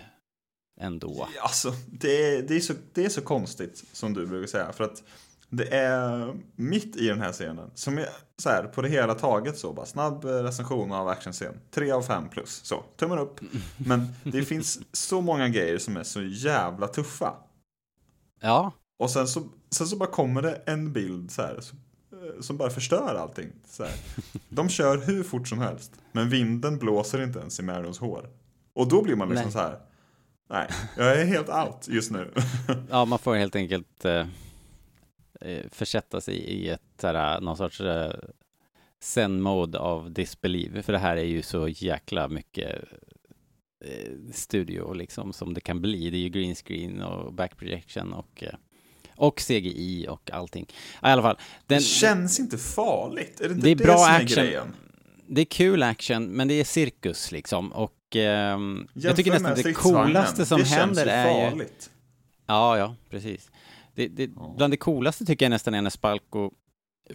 ändå. Alltså, det är, det, är så, det är så konstigt som du brukar säga. För att det är mitt i den här scenen, som är så här på det hela taget så bara snabb recension av actionscen. Tre av fem plus, så tummen upp. [LAUGHS] Men det finns så många grejer som är så jävla tuffa. Ja, Och sen så, sen så bara kommer det en bild så här, som, som bara förstör allting. Så här. De kör hur fort som helst, men vinden blåser inte ens i Marions hår. Och då blir man liksom Nej. så här. Nej, jag är helt out just nu. [LAUGHS] Ja, man får helt enkelt eh, eh, försätta sig i ett sådär, någon sorts eh, zen-mode av disbelief, för det här är ju så jäkla mycket eh, studio liksom som det kan bli. Det är ju green screen och back projection och, eh, och CGI och allting. I alla fall, den, det känns inte farligt. Är det inte det är det, bra som är action. grejen? Det är kul action, men det är cirkus liksom. Och ehm, jag tycker nästan det coolaste som det händer ju är ju... Ja, ja, precis. Det, det, Bland det coolaste tycker jag nästan är när Spalko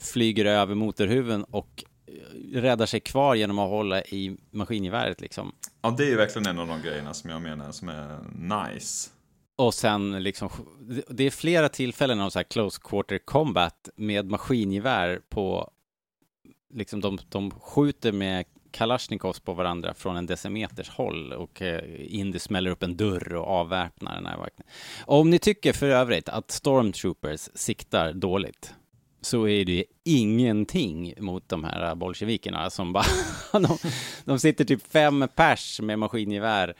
flyger över motorhuven och eh, räddar sig kvar genom att hålla i maskingeväret liksom. Ja, det är verkligen en av de grejerna som jag menar som är nice. Och sen liksom, det är flera tillfällen av så här close quarter combat med maskingevär på, liksom de, de skjuter med kalasjnikovs på varandra från en decimeters håll och eh, Indy smäller upp en dörr och avväpnar den här vakten. Om ni tycker för övrigt att Stormtroopers siktar dåligt så är det ingenting mot de här bolsjevikerna som bara, [LAUGHS] de, de sitter typ fem pers med maskingevär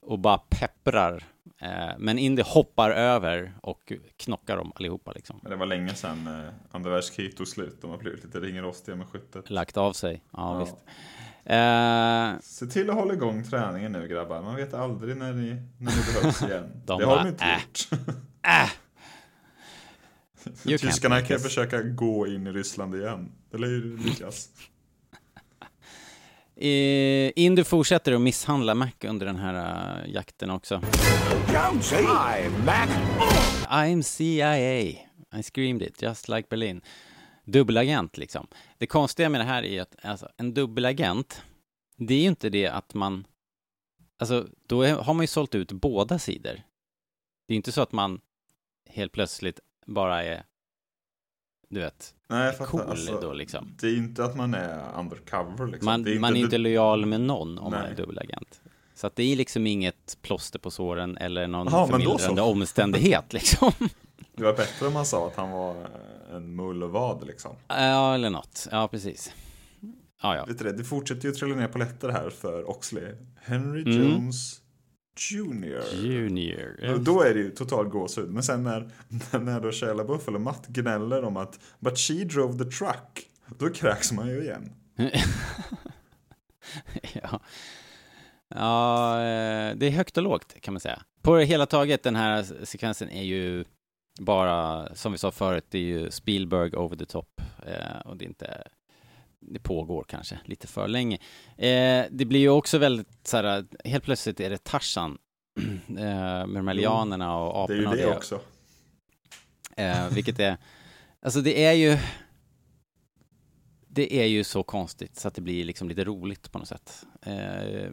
och bara pepprar. Eh, men Indy hoppar över och knockar dem allihopa liksom. Men det var länge sedan eh, andra världskriget tog slut. De har blivit lite ringrostiga med skyttet. Lagt av sig, ja, Ja. visst. Eh, Se till att hålla igång träningen nu grabbar. Man vet aldrig när ni, när ni behövs [LAUGHS] igen. De det har de inte äh, gjort. [LAUGHS] Can't Tyskarna kan us. försöka gå in i Ryssland igen. Det lär ju lyckas. Eh, Indy fortsätter att misshandla Mac under den här uh, jakten också. Hi, Mac. I'm CIA. I screamed it, just like Berlin. Dubbelagent liksom. Det konstiga med det här är att alltså, en dubbelagent, det är ju inte det att man... Alltså, då är, har man ju sålt ut båda sidor. Det är inte så att man helt plötsligt bara är, du vet, Nej, cool Alltså, då liksom. Det är inte att man är undercover liksom. Man, är man är inte lojal med någon om man Nej. är dubbelagent. Så att det är liksom inget plåster på såren eller någon så. förmildrande [LAUGHS] omständighet liksom. Det var bättre om man sa att han var en mullvad liksom. Ja, eller något. Ja, precis. Ja, ja. Vet du det, det fortsätter ju att trilla ner på lätter här för Oxley. Henry Mm. Junior. Junior. Och då är det ju total gåshud. Men sen när, [LAUGHS] när då Shia LaBeouf eller Matt gnäller om att But she drove the truck. Då kräks man ju igen. [LAUGHS] ja. ja, eh, det är högt och lågt kan man säga. På det hela taget, den här sekvensen är ju bara, som vi sa förut, det är ju Spielberg over the top. Eh, och det är inte, det pågår kanske lite för länge. Eh, det blir ju också väldigt så här, helt plötsligt är det Tarzan. [CLEARS THROAT] eh, med de här lianerna och Det är ju aporna. och det också. Eh, vilket är, alltså det är ju, det är ju så konstigt så att det blir liksom lite roligt på något sätt. Eh,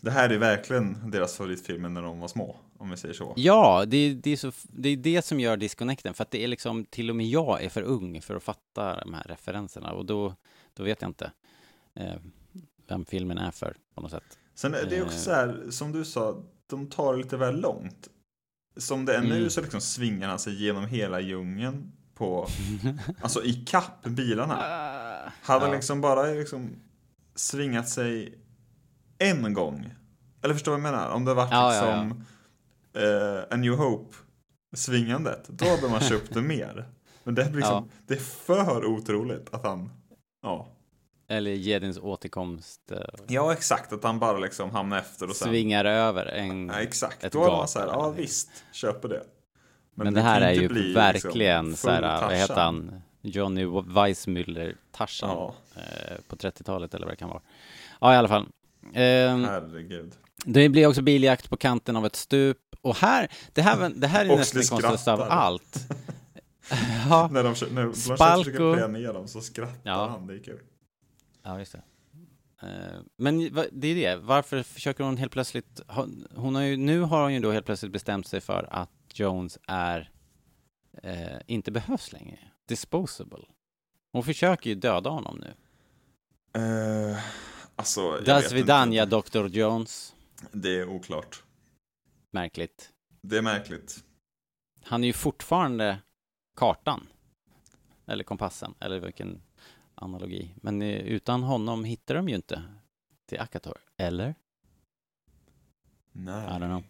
Det här är verkligen deras favoritfilmer när de var små. Om vi säger så. ja, det, är- det, är så, det är det som gör disconnecten, för att det är liksom, till och med jag är för ung för att fatta de här referenserna och då, då vet jag inte eh, vem filmen är för på något sätt. Sen är det också så här, som du sa, de tar det lite väl långt. Som det är nu Mm. så liksom svingar han sig genom hela djungeln på, [LAUGHS] alltså i kapp bilarna. Hade Ja. liksom bara liksom svingat sig en gång. Eller förstår du vad jag menar? Om det varit Ja, ja, liksom eh, A New Hope svingandet, då hade man köpt det mer. Men det, är liksom, det är för otroligt att han, ja. Eller Jedins återkomst eh, Ja, exakt. Att han bara liksom hamnar efter och sen... svingar över en, Ja, exakt. ett Då hade man så här, ja visst, köper det. Men, det här kan är ju bli, verkligen liksom, så här, vad heter han? Johnny Weissmuller Tarzan Ja. eh, på 30-talet eller vad det kan vara. Ja, i alla fall. Ehm, Herregud. Det blir också biljakt på kanten av ett stup och här, det här, det här är Oxley nästan det konstigaste av allt. [LAUGHS] ja, När de, när de Spalko. försöker plöja ner dem så skrattar Ja. han, det är kul. ja, just det. Eh, Men det är det, varför försöker hon helt plötsligt, hon har ju, nu har hon ju då helt plötsligt bestämt sig för att Jones är, eh, inte behövs längre. Disposable. Hon försöker ju döda honom nu. Uh, alltså, Das. Vidania, Dr. Jones. Det är oklart. Märkligt. Det är märkligt. Han är ju fortfarande kartan. Eller kompassen, eller vilken analogi. Men eh, utan honom hittar de ju inte till Akator. Eller? Nej. I don't know.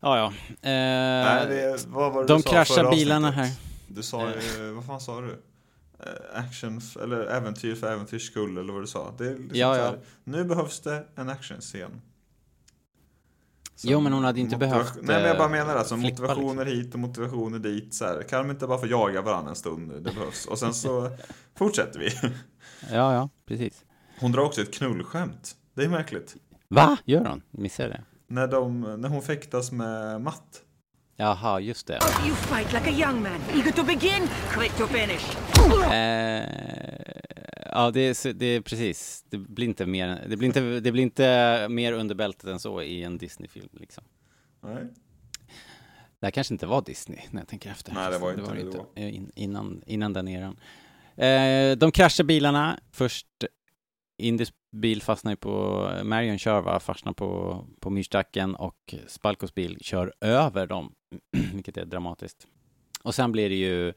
Ja, ja. Eh, Nej, det, vad var det de du sa kraschar förra bilarna avsnittet? här. Du sa ju, vad fan sa du? Eh, Action, eller äventyr för äventyrs skull, eller vad du sa. Det är liksom Ja, ja. här, nu behövs det en actionscen. Jo, men hon hade inte behövt, Nej, men jag bara eh, menar alltså, motivationer hit och motivationer dit. Så här. Kan de inte bara få jaga varandra en stund? Det behövs. Och sen så [LAUGHS] fortsätter vi. Ja, ja, precis. Hon drar också ett knullskämt. Det är märkligt. Va? Gör hon? Missade jag det? När, de, när hon fäktas med Matt. Jaha, just det. You fight like a young man, eager to begin, quick to finish. Eh, ja, det är, det är precis. Det blir inte mer, det blir inte, det blir inte mer under bältet än så i en Disney-film liksom. Nej. Det här kanske inte var Disney när jag tänker efter. Nej, det var inte det då. Eh, In, innan, innan den eran. Eh, de kraschar bilarna. Först Indys bil fastnar ju på, Marion kör va, fastnar på, på myrstacken och Spalkos bil kör över dem, [CLEARS THROAT] vilket är dramatiskt. Och sen blir det ju,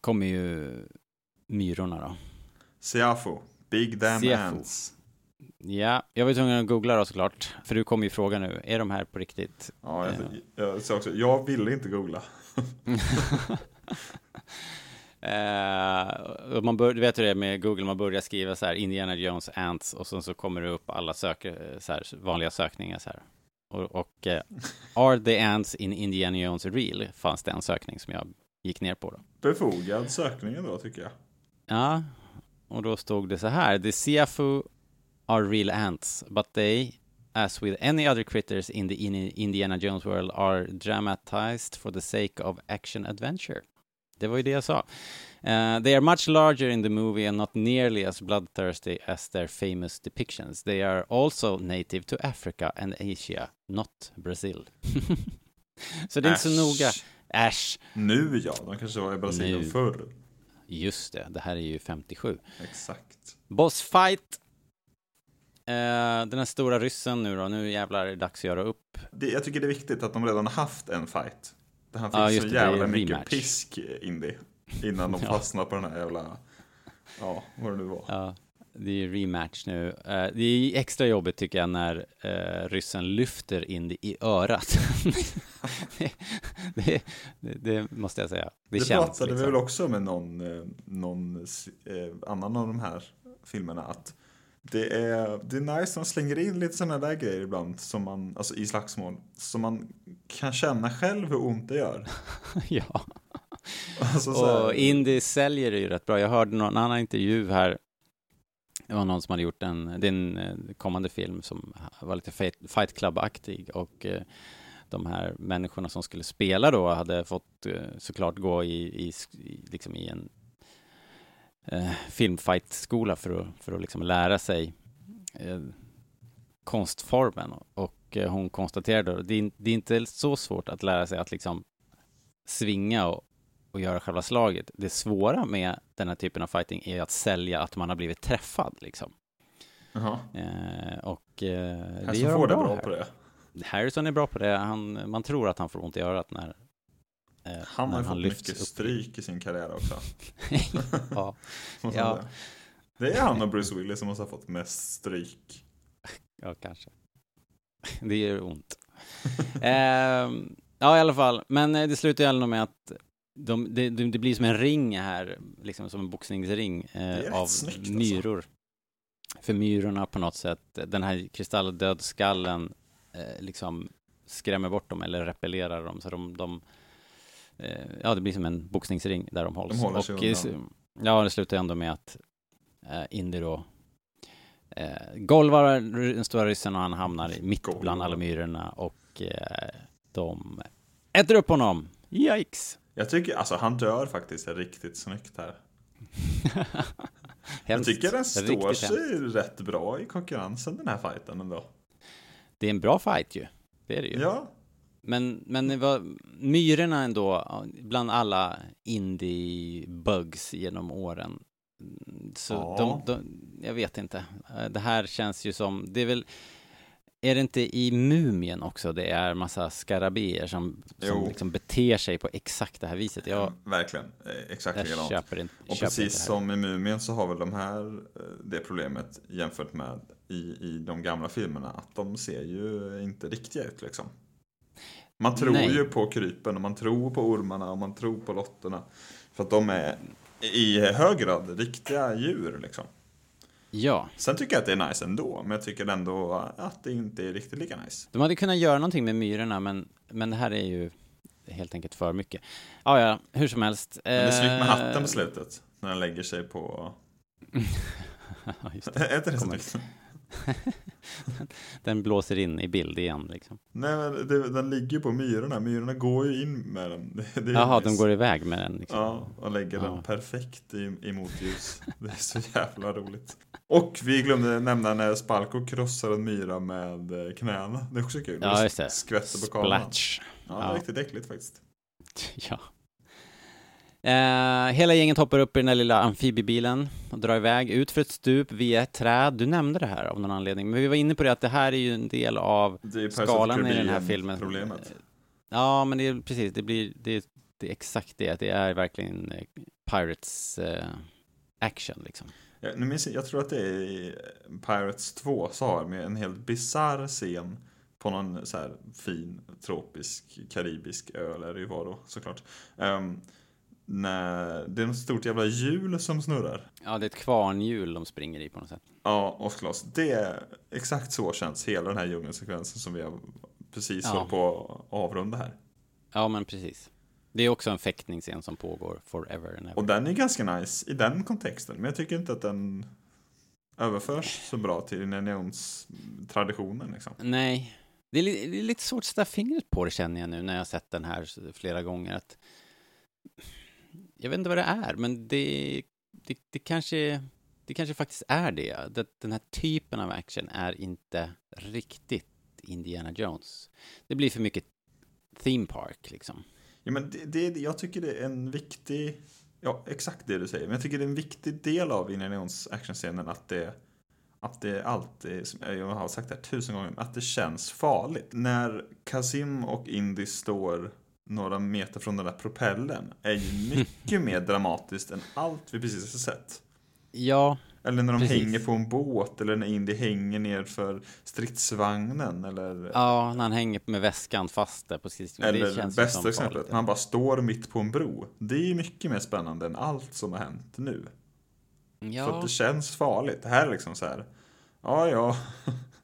kommer ju myrorna då. Siafu, Big Damn Siafu. Ants. Ja, jag var ju tvungen att googla då såklart, för du kommer ju fråga nu, är de här på riktigt? Ja, jag, Ja. jag, sa också, jag ville inte googla. [LAUGHS] Eh, och man bör, du vet hur det är med Google, man börjar skriva så här Indiana Jones Ants och sen så kommer det upp alla sök, eh, så här, vanliga sökningar så här. Och, och eh, [LAUGHS] Are the ants in Indiana Jones real? Fanns det en sökning som jag gick ner på då. Befogad sökning då, tycker jag. Ja, och då stod det så här. The Siafu are real ants, but they, as with any other critters in the in Indiana Jones world, are dramatized for the sake of action adventure. Det var ju det jag sa. Uh, they are much larger in the movie and not nearly as bloodthirsty as their famous depictions. They are also native to Africa and Asia, not Brazil. [LAUGHS] så det är inte så noga. Äsch. Nu ja, de kanske var i Brasilien Nu. förr. Just det, det här är ju 57. Exakt. Bossfight. Eh, den här stora ryssen nu då, nu jävlar är det dags att göra upp. Det, jag tycker det är viktigt att de redan har haft en fight. Det här fick Ja, så det, jävla mycket rematch. pisk in det. Innan de [LAUGHS] Ja. fastnar på den här jävla, ja, vad det nu var. Ja, det är rematch nu. Eh, det är extra jobbigt tycker jag när eh, ryssen lyfter in det i örat. det, [LAUGHS] det, det, det måste jag säga. Det, Det, känns pratade vi liksom. väl också med någon, eh, någon eh, annan av de här filmerna att det är, det är nice de slänger in lite sådana där grejer ibland som man, alltså i slagsmål, som man kan känna själv hur ont det gör. [LAUGHS] ja. Alltså, Och Indy säljer det ju rätt bra. Jag hörde någon annan intervju här. Det var någon som hade gjort en, det är en eh, kommande film som var lite Fight- Club-aktig och eh, de här människorna som skulle spela då hade fått eh, såklart gå i, i, liksom i en eh, filmfight-skola för att, för att liksom lära sig eh, konstformen. Och eh, hon konstaterade att det det är inte så svårt att lära sig att liksom svinga och, och göra själva slaget. Det svåra med den här typen av fighting är att sälja att man har blivit träffad liksom. Jaha. Eh, och eh, det Harrison gör de Ford är bra här. på det. Harrison är bra på det. Han, man tror att han får ont i örat när, eh, Han när har ju fått mycket upp. stryk i sin karriär också. [LAUGHS] ja. [LAUGHS] Ja. Det är han och Bruce Willis som måste ha fått mest stryk. [LAUGHS] ja, kanske. Det gör ont. Ehm, ja, i alla fall. Men eh, det slutar ju ändå med att de, det, det blir som en ring här, liksom som en boxningsring eh, av snyggt, alltså. myror. För myrorna på något sätt, den här kristalldödskallen eh, liksom skrämmer bort dem eller repellerar dem så de, de eh, ja det blir som en boxningsring där de hålls. De håller sig Och, undan. Ja, det slutar ändå med att eh, Indy då eh, golvar den stora ryssen och han hamnar mitt Golvar. bland alla myrorna och eh, de äter upp honom. Yikes! Jag tycker, alltså han dör faktiskt riktigt snyggt här. [LAUGHS] Jag tycker den står sig hemskt. rätt bra i konkurrensen den här fighten ändå. Det är en bra fight ju. Det är det ju. Ja, Men, men var, myrorna ändå, bland alla indie-bugs genom åren. Så Ja. de, de, jag vet inte. Det här känns ju som, det är väl, är det inte i Mumien också det är massa skarabéer som, som Jo. liksom beter sig på exakt det här viset? Jag, verkligen. Eh, Exakt jag likadant. köper inte, Och köper precis inte som i Mumien så har väl de här eh, det problemet jämfört med i, i de gamla filmerna att de ser ju inte riktiga ut liksom. Man tror Nej. ju på krypen och man tror på ormarna och man tror på lotterna. För att de är i hög grad riktiga djur liksom. Ja, Sen tycker jag att det är nice ändå, men jag tycker ändå att det inte är riktigt lika nice. de hade kunnat göra någonting med myrorna, men, men det här är ju helt enkelt för mycket. Ja, ja, hur som helst. Men det är snyggt med Eh, hatten på slutet, när den lägger sig på... [LAUGHS] Just Är inte det [LAUGHS] snyggt? [LAUGHS] Den blåser in i bild igen liksom. Nej men det, den ligger på myrorna, myrorna går ju in med den. Det, det är Jaha, de går iväg med den liksom. Ja, och lägger Ja. den perfekt i, i motljus. Det är så jävla roligt. Och vi glömde nämna när Spalko krossar en myra med eh, knäna. Det är också kul. Ja, just det. Skvätter på kameran. Splatch. Ja, det Ja. riktigt äckligt faktiskt. Ja. Eh, hela gänget hoppar upp i den där lilla amfibiebilen och drar iväg ut för ett stup via ett träd. Du nämnde det här av någon anledning, men vi var inne på det att det här är ju en del av skalan i den här filmen. Problemet. Ja, men det är precis, det blir, det det är exakt det, det är verkligen eh, Pirates eh, action liksom. Jag, nu minns, jag- jag tror att det är i Pirates 2 så har de en helt bizarr scen på någon så här fin tropisk karibisk ö, eller det var då såklart. Um, när det är något stort jävla hjul som snurrar. Ja, det är ett kvarnhjul de springer i på något sätt. Ja, och Klas, det är exakt så känns hela den här djungelsekvensen som vi har precis Ja. hållit på att avrunda här. Ja, men precis. Det är också en fäktningsscen som pågår forever and ever. Och den är ganska nice i den kontexten, men jag tycker inte att den överförs så bra till Jones-traditionen liksom. Nej, det är, det är lite svårt att sätta fingret på det känner jag nu när jag har sett den här flera gånger. Att jag vet inte vad det är, men det, det, det, kanske, det kanske faktiskt är det. det. Den här typen av action är inte riktigt Indiana Jones. Det blir för mycket theme park liksom. Ja, men det, det, jag tycker det är en viktig, ja exakt det du säger, men jag tycker det är en viktig del av Indiana Jones actionscenen att det, att det alltid, som jag har sagt det här tusen gånger, att det känns farligt. När Kazim och Indy står några meter från den där propellen är ju mycket mer dramatiskt än allt vi precis har sett. Ja, Eller när de Precis. hänger på en båt, eller när Indy hänger ner för stridsvagnen, eller... ja, när han hänger med väskan fast där på det Eller ju bästa exemplet, när han bara står mitt på en bro. Det är ju mycket mer spännande än allt som har hänt nu. För Ja, att det känns farligt. Det här är liksom så här. Ja, ja. [LAUGHS]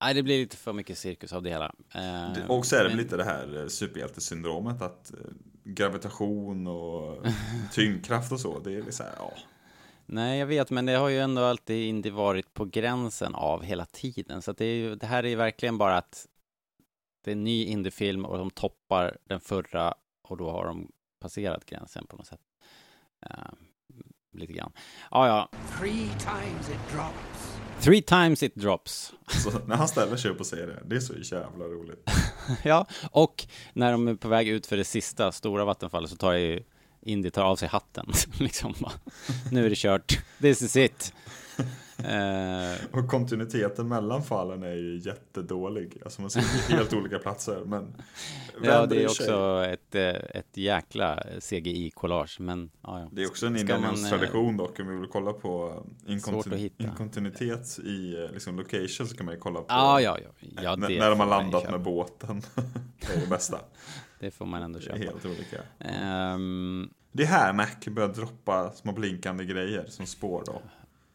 nej, det blir lite för mycket cirkus av det hela. Eh, Och så är det men- lite det här eh, superhjältesyndromet att eh, gravitation och [LAUGHS] tyngdkraft och så. Det är så här, ja. Nej, jag vet, men det har ju ändå alltid inte varit på gränsen av hela tiden. Så att det, är det här är ju verkligen bara att det är en ny indiefilm och de toppar den förra och då har de passerat gränsen på något sätt. Eh, lite grann. Ja, ja. Three times it drops. Three times it drops. Så när han ställer sig upp och säger det, det är så jävla roligt. [LAUGHS] ja, och när de är på väg ut för det sista stora vattenfallet så tar ju Indy tar av sig hatten. [LAUGHS] liksom bara, nu är det kört. This is it. Eh, Och kontinuiteten mellan fallen är ju jättedålig. Alltså man ser [LAUGHS] helt olika platser. Men Ja, det är också sig. ett, eh, ett jäkla CGI-collage, men ja, ja. Det är också en man, eh, tradition dock. Om vi vill kolla på inkontin- inkontinuitet i liksom, location så kan man ju kolla på Ja, ja, ja. ja när de har landat med båten. [LAUGHS] det är det bästa. Det får man ändå köpa. helt olika. Ehm, Det är här Mac börjar droppa små blinkande grejer som spår då.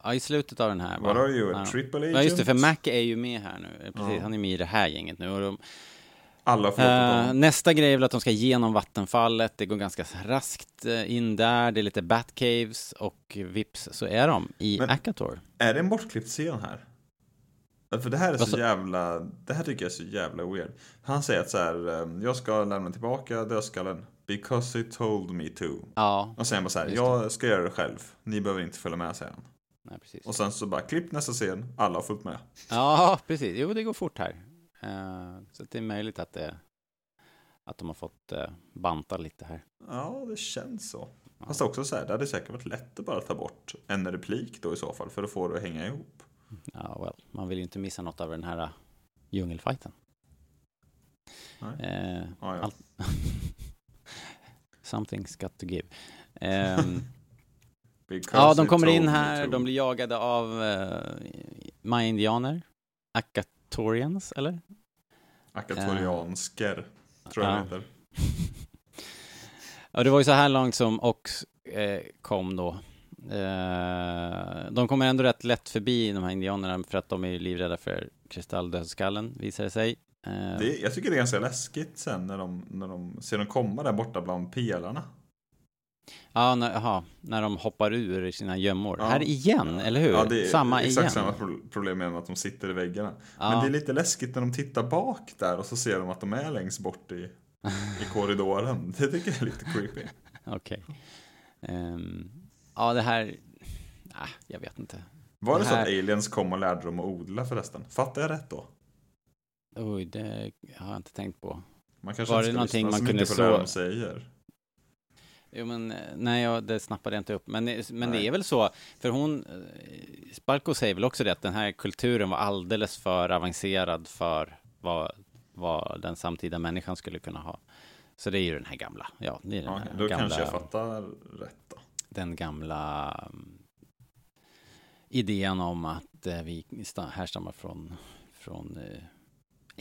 ja, i slutet av den här. What va? are you, a Ja. triple agent? Ja, just det, för Mac är ju med här nu. Precis, Ja. han är med i det här gänget nu. Och de, Eh, nästa grej är väl att de ska genom vattenfallet. Det går ganska raskt eh, in där. Det är lite Batcaves och vips så är de i Men- Akator. Är det en bortklippt scen här? För det här är så sa- jävla, det här tycker jag är så jävla weird. Han säger att så här, eh, jag ska lämna tillbaka dödskallen. Because he told me to. Ja, Och sen bara så här, jag ska göra det själv. Ni behöver inte följa med, säger han. nej, precis. Och sen så bara klipp nästa scen, alla har följt med. Ja, precis. Jo, det går fort här. Eh, så det är möjligt att, det, att de har fått uh, banta lite här. Ja, det känns så. Ja. Fast också så här, det hade säkert varit lätt att bara ta bort en replik då i så fall, för att få det att hänga ihop. Ja, well, man vill ju inte missa något av den här uh, djungelfighten. Nej. Eh, Ja, ja. [LAUGHS] Something's got to give. [LAUGHS] Because ja, de kommer in här, de blir jagade av uh, Maya-indianer. Akatorians, eller? Akatoriansker, tror jag Ja. det heter. [LAUGHS] Ja, det var ju så här långt som Ox eh, kom då. Eh, de kommer ändå rätt lätt förbi de här indianerna för att de är livrädda för kristalldödsskallen, visar det sig. Eh, Det, jag tycker det är ganska läskigt sen när de, när de ser dem komma där borta bland pelarna. Ja, när, aha, när de hoppar ur i sina gömmor. Ja. Här igen, eller hur? Ja, det är samma exakt igen. samma pro- problem med att de sitter i väggarna. Ja. Men det är lite läskigt när de tittar bak där och så ser de att de är längst bort i, i [LAUGHS] korridoren. Det tycker jag är lite creepy. Okej. Ehm, ja, det här... Ah, jag vet inte. Var det, Det så här- att aliens kom och lärde dem att odla förresten? Fattar jag rätt då? Oj, det har jag inte tänkt på. Man kanske Var inte det ska någonting lyssna man så kunde det så- de säger. Jo, men eh, nej, ja, det snappade jag inte upp. Men, men det Nej. är väl så, för hon, eh, Sparko säger väl också det, att den här kulturen var alldeles för avancerad för vad, vad den samtida människan skulle kunna ha. Så det är ju den här gamla, ja, det är den Ja, här då gamla, kanske jag fattar rätt då. Den gamla mm, idén om att eh, vi sta- härstammar från, från eh,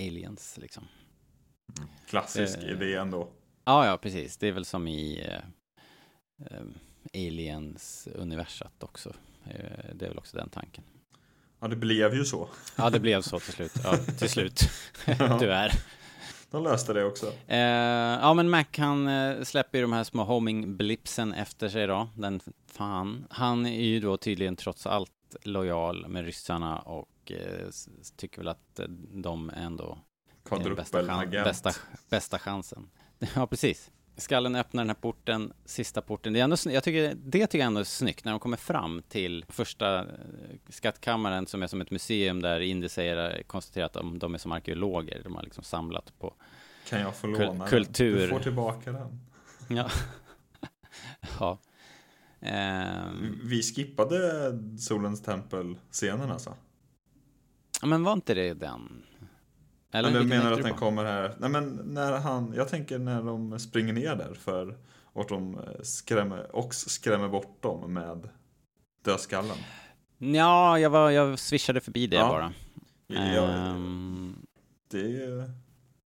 aliens, liksom. Klassisk Eh, idé ändå. Ja, ja, precis. Det är väl som i eh, eh, Aliens-universat också. Eh, det är väl också den tanken. Ja, det blev ju så. Ja, det blev så till slut. Ja, till slut. [LAUGHS] [LAUGHS] Tyvärr. De löste det också. Eh, ja, men Mac han eh, släpper ju de här små homing blipsen efter sig då. Den fan. Han är ju då tydligen trots allt lojal med ryssarna och eh, tycker väl att eh, de ändå är bästa, chan- bästa, bästa chansen. [LAUGHS] Ja, precis. Skallen öppnar den här porten, sista porten. Det är ändå, jag tycker, det tycker jag ändå är snyggt när de kommer fram till första eh, skattkammaren som är som ett museum där indier konstaterar att de, de är som arkeologer. De har liksom samlat på Kan jag få Kul- låna den? kultur. Du får tillbaka den. [LAUGHS] Ja. [LAUGHS] ja. Ehm, Vi skippade Solens tempel-scenen alltså. men var inte det den? Eller du vilken menar att den kommer här? Nej men när han, jag tänker när de springer ner där för och de skrämmer, och skrämmer bort dem med dödskallen. Ja, jag, var, jag swishade förbi det Ja. bara. Ja, Ehm, det,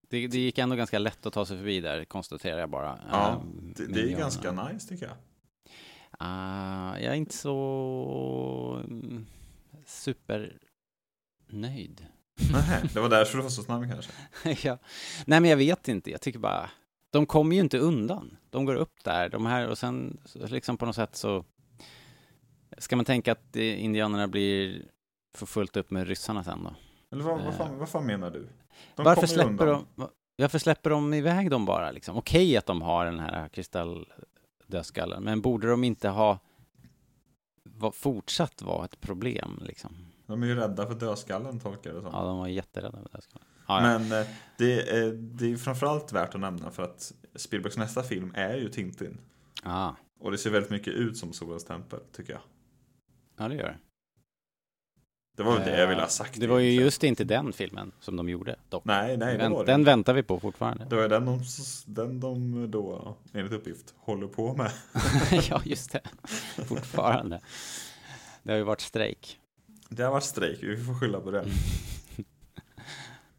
det, det gick ändå ganska lätt att ta sig förbi där, konstaterar jag bara. ja, Ehm, det, det är ganska nice tycker jag. Ah, jag är inte så mm, supernöjd. Nej, det var därför du var så snabb kanske. [LAUGHS] ja. Nej, men jag vet inte. Jag tycker bara, de kommer ju inte undan. De går upp där, de här, och sen liksom på något sätt så ska man tänka att eh, indianerna blir får fullt upp med ryssarna sen då. Eller vad, vad, Eh. fan, vad fan menar du? De varför släpper undan. de, va- varför släpper de iväg dem bara liksom? Okej att de har den här kristalldödskallen, men borde de inte ha va, fortsatt vara ett problem liksom? De är ju rädda för dödskallen tolkar jag det som. Ja, de var jätterädda för dödskallen. Ja, ja. Men eh, det är, det är framförallt värt att nämna för att Spielbergs nästa film är ju Tintin. Ah, Och det ser väldigt mycket ut som Solens tempel, tycker jag. ja, det gör det. Det var väl det jag ville ha Eh, sagt. Det var ju just inte den filmen som de gjorde dock. Nej, nej, det var det den väntar vi på fortfarande. Det var den de, den de då, enligt uppgift, håller på med. [LAUGHS] ja, just det. Fortfarande. Det har ju varit strejk. Det har varit strejk, vi får skylla på det. [LAUGHS]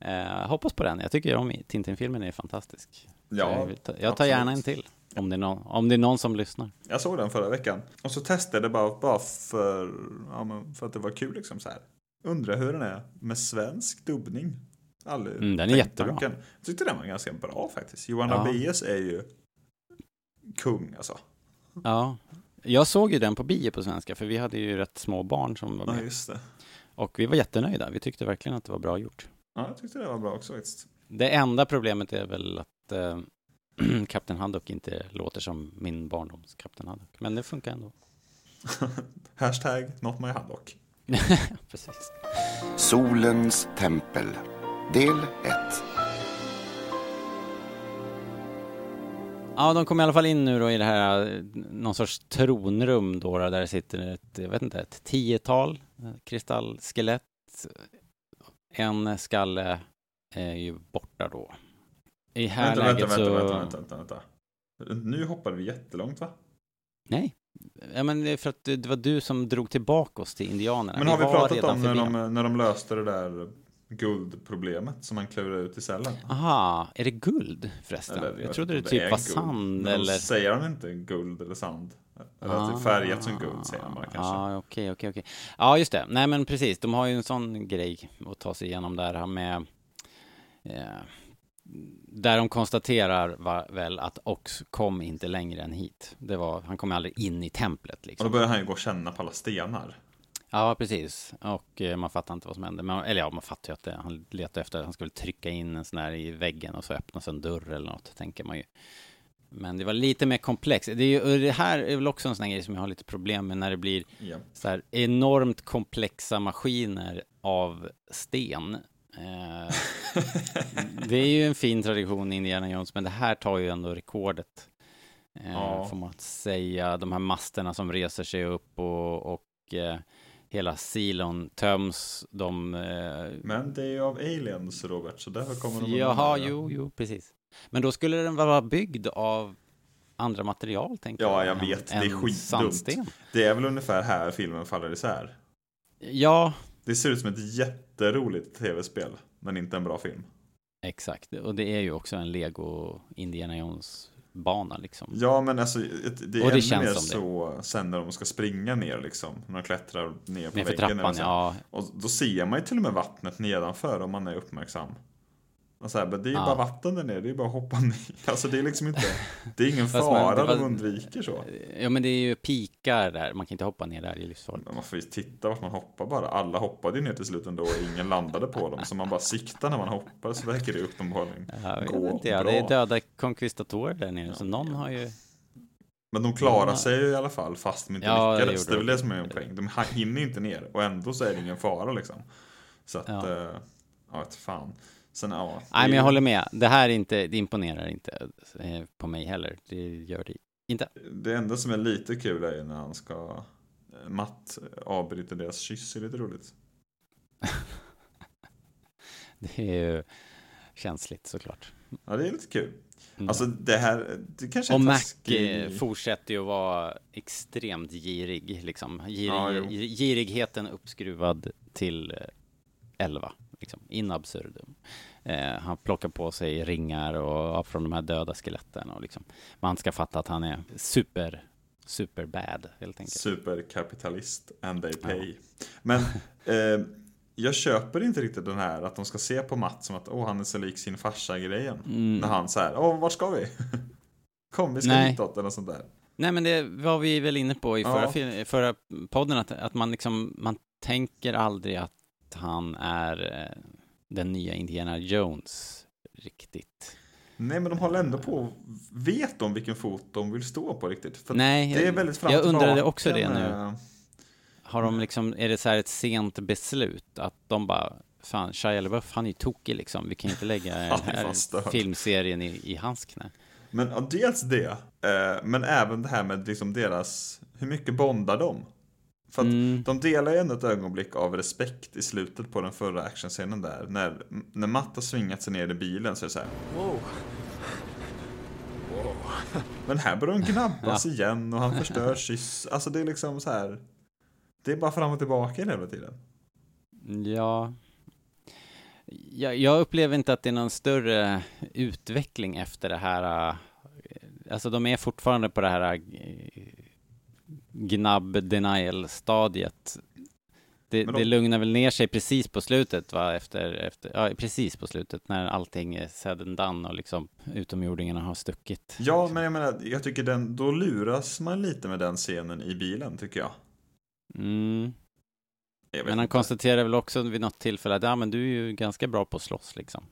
Eh, hoppas på den. Jag tycker om Tintin-filmen är fantastisk. Ja, jag, ta, jag tar gärna en till. Om det, är någon, om det är någon som lyssnar. Jag såg den förra veckan. Och så testade jag bara, bara för, ja, för att det var kul liksom så här. Undrar hur den är med svensk dubbning. Aldrig Mm, den är jättebra. tanken. Jag tyckte den var ganska bra faktiskt. Johan Ja. Rabaeus är ju kung alltså. Ja. Jag såg ju den på bio på svenska, för vi hade ju rätt små barn som var Ja, med. just det. Och vi var jättenöjda. Vi tyckte verkligen att det var bra gjort. Ja, jag tyckte det var bra också faktiskt. Det enda problemet är väl att eh, [CLEARS THROAT] Kapten Haddock inte låter som min barndoms Kapten Haddock. Men det funkar ändå. [LAUGHS] Hashtag not my haddock. [LAUGHS] Precis. Solens tempel. Del 1. Ja, de kom i alla fall in nu då i det här, eh, någon sorts tronrum då, där det sitter ett, jag vet inte, ett tiotal eh, kristallskelett. En skalle är ju borta då. I här Vänta, vänta, läget vänta, så... vänta, vänta, vänta, vänta. Nu hoppar vi jättelångt va? Nej. Ja, men det är för att det var du som drog tillbaka oss till indianerna. Men har vi var pratat om när de, när de löste det där guldproblemet som man klurade ut i cellen? Aha, är det guld förresten? Eller, jag, vet trodde det inte om typ var sand eller... Säger han inte guld eller sand? Eller att det är färgat som guld säger han bara kanske. Ja, okej, okej, okej. Ja, just det. Nej, men precis. De har ju en sån grej att ta sig igenom där med... Eh, där de konstaterar va, väl att Ox kom inte längre än hit. Det var, han kom aldrig in i templet Och liksom. då börjar han ju gå och känna på alla stenar. Ja, precis. Och eh, man fattar inte vad som hände. Men, eller ja, man fattar ju att det, han letade efter att han skulle trycka in en sån här i väggen och så öppnas en dörr eller något, tänker man ju. Men det var lite mer komplext. Det, är ju, och det här är väl också en sån här grej som jag har lite problem med när det blir Ja. så här enormt komplexa maskiner av sten. Eh, det är ju en fin tradition i Indiana Jones, men det här tar ju ändå rekordet. Eh, Ja. Får man säga. De här masterna som reser sig upp och, och eh, hela silon töms. De... Eh, Men det är ju av aliens, Robert, så därför kommer de Jaha, jo, jo, precis. Men då skulle den vara byggd av andra material, tänker Ja, jag. jag än- vet. Det är än skitdumt. sandsten. Det är väl ungefär här filmen faller isär. Ja, Det ser ut som ett jätteroligt tv-spel, men inte en bra film. exakt. Och det är ju också en Lego Indiana Jones-bana, liksom. Ja, men alltså det är Och det ännu känns mer som det. så sen när de ska springa ner liksom. När de klättrar ner på Nerför väggen. trappan, så. ja. Och då ser man ju till och med vattnet nedanför om man är uppmärksam. Och så här, men det är ju Ja. bara vatten där nere, det är bara att hoppa ner. [LAUGHS] Alltså det är liksom inte, det är ingen man- fara, det var- de undviker så. Ja, men det är ju pikar där. Man kan inte hoppa ner där, det är livsfarligt. Man får ju titta vart man hoppar bara. Alla hoppade ju ner till slut ändå och ingen landade på dem. Så man bara siktar när man hoppar så verkar det uppenbarligen vet gå inte, ja. bra. Det är döda konkvistatorer där nere, så någon har ju... Men de klarar Ja. sig ju i alla fall fast de inte Ja, det lyckades. gjorde Det är väl de. det som är en poäng. De hinner ju inte ner och ändå så är det ingen fara liksom. Så att, Ja. ja, ja fan. Sen, ja, Nej, men jag ju- håller med. Det här är inte, det imponerar inte eh, på mig heller. Det gör det inte. Det enda som är lite kul är ju när han ska Matt avbryter deras kyss, det är lite roligt. [LAUGHS] Det är ju känsligt såklart. Ja, det är lite kul. Mm. Alltså det här, det kanske Och Mac eh, fortsätter ju att vara extremt girig, liksom. Girig, Ja, girigheten uppskruvad till eh, 11, liksom. In absurdum. Eh, han plockar på sig ringar och, och från de här döda skeletten och liksom. Man ska fatta att han är super, super bad, helt enkelt. Superkapitalist and they pay. Men [LAUGHS] eh, jag köper inte riktigt den här att de ska se på Matt som att åh, han är så lik sin farsa grejen. Mm. När han så här, åh, var ska vi? [LAUGHS] Kom, vi ska Nej. hitåt eller sånt där. Nej, men det var vi väl inne på i förra, Ja. förra podden, att, att man liksom, man tänker aldrig att han är eh, den nya Indiana Jones riktigt. Nej, men de håller ändå på, vet de vilken fot de vill stå på riktigt? För Nej, det är väldigt jag undrade också det nu. Har de liksom, är det så här ett sent beslut? Att de bara, fan, Shia LaBeouf, han är ju tokig liksom. Vi kan inte lägga [LAUGHS] den här filmserien i, i hans knä. Men ja, dels det, eh, men även det här med liksom deras, hur mycket bondar de? För att Mm. de delar ju ändå ett ögonblick av respekt i slutet på den förra actionscenen där. När, när Matt har svingat sig ner i bilen så är det så här. Whoa. Whoa. Men här börjar de gnabbas igen och han förstör kyss. Alltså det är liksom så här. Det är bara fram och tillbaka hela tiden. Ja. Jag, jag upplever inte att det är någon större utveckling efter det här. äh, Alltså de är fortfarande på det här äh, gnabb denial stadiet. Det, de- det lugnar väl ner sig precis på slutet va, efter, efter, ja precis på slutet när allting är said and done och liksom utomjordingarna har stuckit. Ja, men jag menar, jag tycker den, då luras man lite med den scenen i bilen tycker jag. Mm. jag Men han inte. konstaterar väl också vid något tillfälle att ja men du är ju ganska bra på att slåss liksom.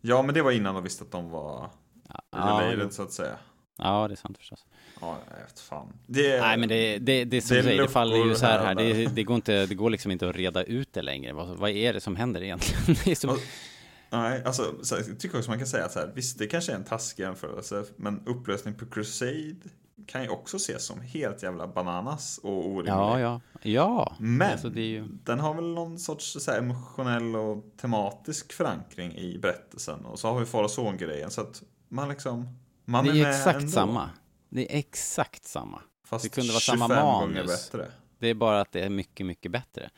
Ja, men det var innan de visste att de var Ja, related jo. så att säga. Ja, det är sant förstås. Ja, jag vet fan. Det, Nej, men det, det, det är som det säger, det faller ju så här, här. Det, det, går inte, det går liksom inte att reda ut det längre. Vad, vad är det som händer egentligen? [LAUGHS] Det som, Nej, alltså, så här, jag tycker också man kan säga att så här, visst, det kanske är en taskig jämförelse, men upplösning på Crusade kan ju också ses som helt jävla bananas och orimlig. ja, ja, ja. Men Alltså, det är ju, den har väl någon sorts så här, emotionell och tematisk förankring i berättelsen. Och så har vi far och son-grejen, så att man liksom, man det är, är ju med exakt ändå. samma. Det är exakt samma. Fast det kunde vara samma 25 gånger manus. bättre. Det är bara att det är mycket, mycket bättre.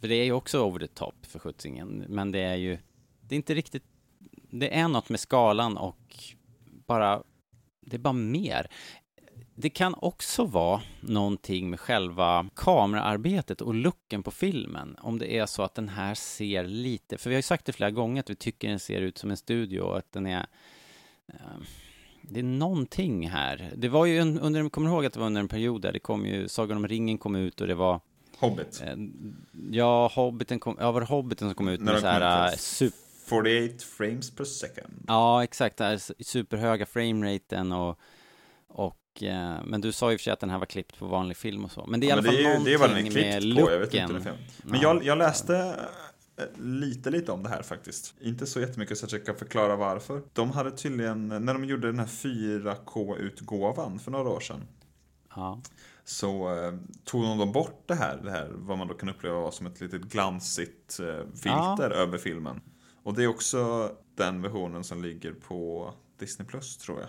För det är ju också over the top för skjutsingen. Men det är ju, det är inte riktigt, det är något med skalan och bara, det är bara mer. Det kan också vara någonting med själva kameraarbetet och looken på filmen. Om det är så att den här ser lite, för vi har ju sagt det flera gånger att vi tycker den ser ut som en studio och att den är eh, det är någonting här. Det var ju en, under, kommer ihåg att det var under en period där det kom ju, Sagan om ringen kom ut och det var Hobbit. eh, Ja, Hobbiten kom, ja var det Hobbiten som kom ut När med de så här eh, super 48 frames per second. Ja, exakt. Det här superhöga frameraten och, och eh, men du sa ju för sig att den här var klippt på vanlig film och så. Men det är i Ja, alla men fall det är ju- det är någonting med på, looken. jag vet inte det är. Men Ja. jag, jag läste lite, lite om det här faktiskt. Inte så jättemycket så att jag kan förklara varför. De hade tydligen, när de gjorde den här 4K-utgåvan för några år sedan, Ja. så eh, tog de bort det här, det här, vad man då kan uppleva var som ett litet glansigt eh, filter över filmen. Och det är också den versionen som ligger på Disney Plus tror jag.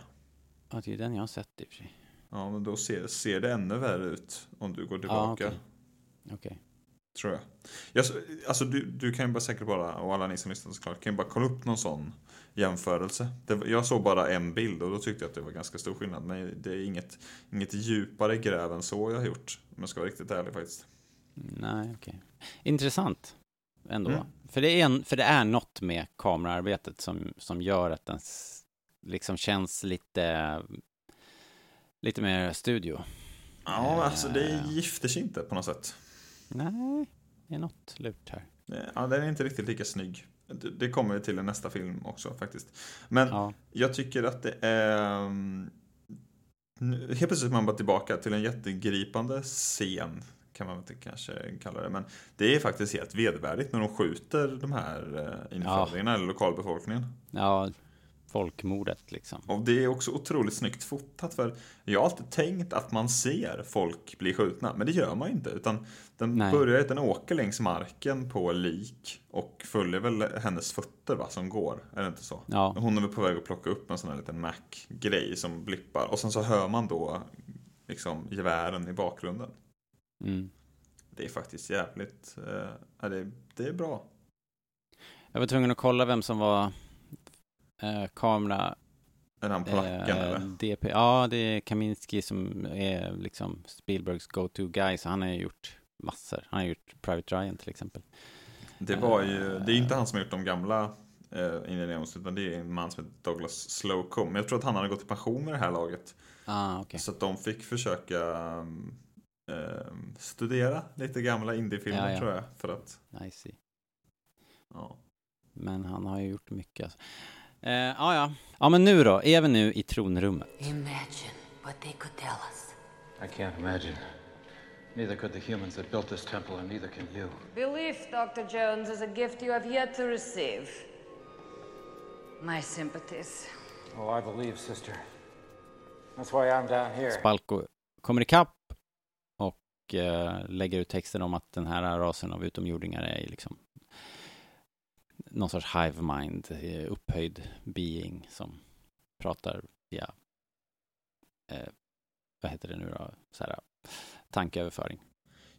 ja, det är den jag har sett i och för sig. Ja, men då ser, ser det ännu värre ut om du går tillbaka. okej. Okej. Tror jag. jag alltså du, du kan ju bara säkert bara, och alla ni som lyssnar såklart, kan ju bara kolla upp någon sån jämförelse. Det, jag såg bara en bild och då tyckte jag att det var ganska stor skillnad. Men det är inget, inget djupare gräv än så jag har gjort. Om jag ska vara riktigt ärlig faktiskt. Nej, okej. Intressant ändå. Mm. För, det är en, för det är något med kameraarbetet som, som gör att den liksom känns lite, lite mer studio. Ja, alltså det Eh. gifter sig inte på något sätt. Nej, det är något lurt här. Ja, den är inte riktigt lika snygg. Det, kommer vi till i nästa film också faktiskt. Men Ja. jag tycker att det är... nu- Helt plötsligt är man bara tillbaka till en jättegripande scen. Kan man inte kanske kalla det. Men det är faktiskt helt vedervärdigt när de skjuter de här eh, infödingarna eller lokalbefolkningen. Ja, folkmordet liksom. Och det är också otroligt snyggt fotat för jag har alltid tänkt att man ser folk bli skjutna, men det gör man ju inte. Utan den Nej. börjar, den åker längs marken på lik och följer väl hennes fötter va, som går, är det inte så? Ja. Hon är väl på väg att plocka upp en sån här liten Mac-grej som blippar och sen så hör man då liksom gevären i bakgrunden. Mm. Det är faktiskt jävligt, eh, det, det är bra. Jag var tvungen att kolla vem som var eh, kamera... Är han polacken eh, eller? DP. Ja, det är Kaminski som är liksom Spielbergs go-to guy, så han har gjort massor. Han har gjort Private Ryan till exempel. Det var ju, det är inte han som har gjort de gamla eh, Indiana Jones, utan det är en man som heter Douglas Slocum. Men jag tror att han hade gått i pension med det här laget. Ah, okej. Så att de fick försöka um, studera lite gamla indiefilmer Ja, ja. tror jag. För att, I see. ja. Men han har ju gjort mycket. Alltså. Eh, ja, ja. Ja, men nu då? Är vi nu i tronrummet? Imagine what they could tell us. I can't imagine. Neither could the humans that built this temple, and neither can you. Belief, Dr. Jones, is a gift you have yet to receive. My sympathies. Oh, I believe, sister. That's why I'm down here. Spalko kommer ikapp och eh, lägger ut texten om att den här rasen av utomjordingar är liksom någon sorts hive mind, eh, upphöjd being som pratar via, eh, vad heter det nu då, så här, tankeöverföring.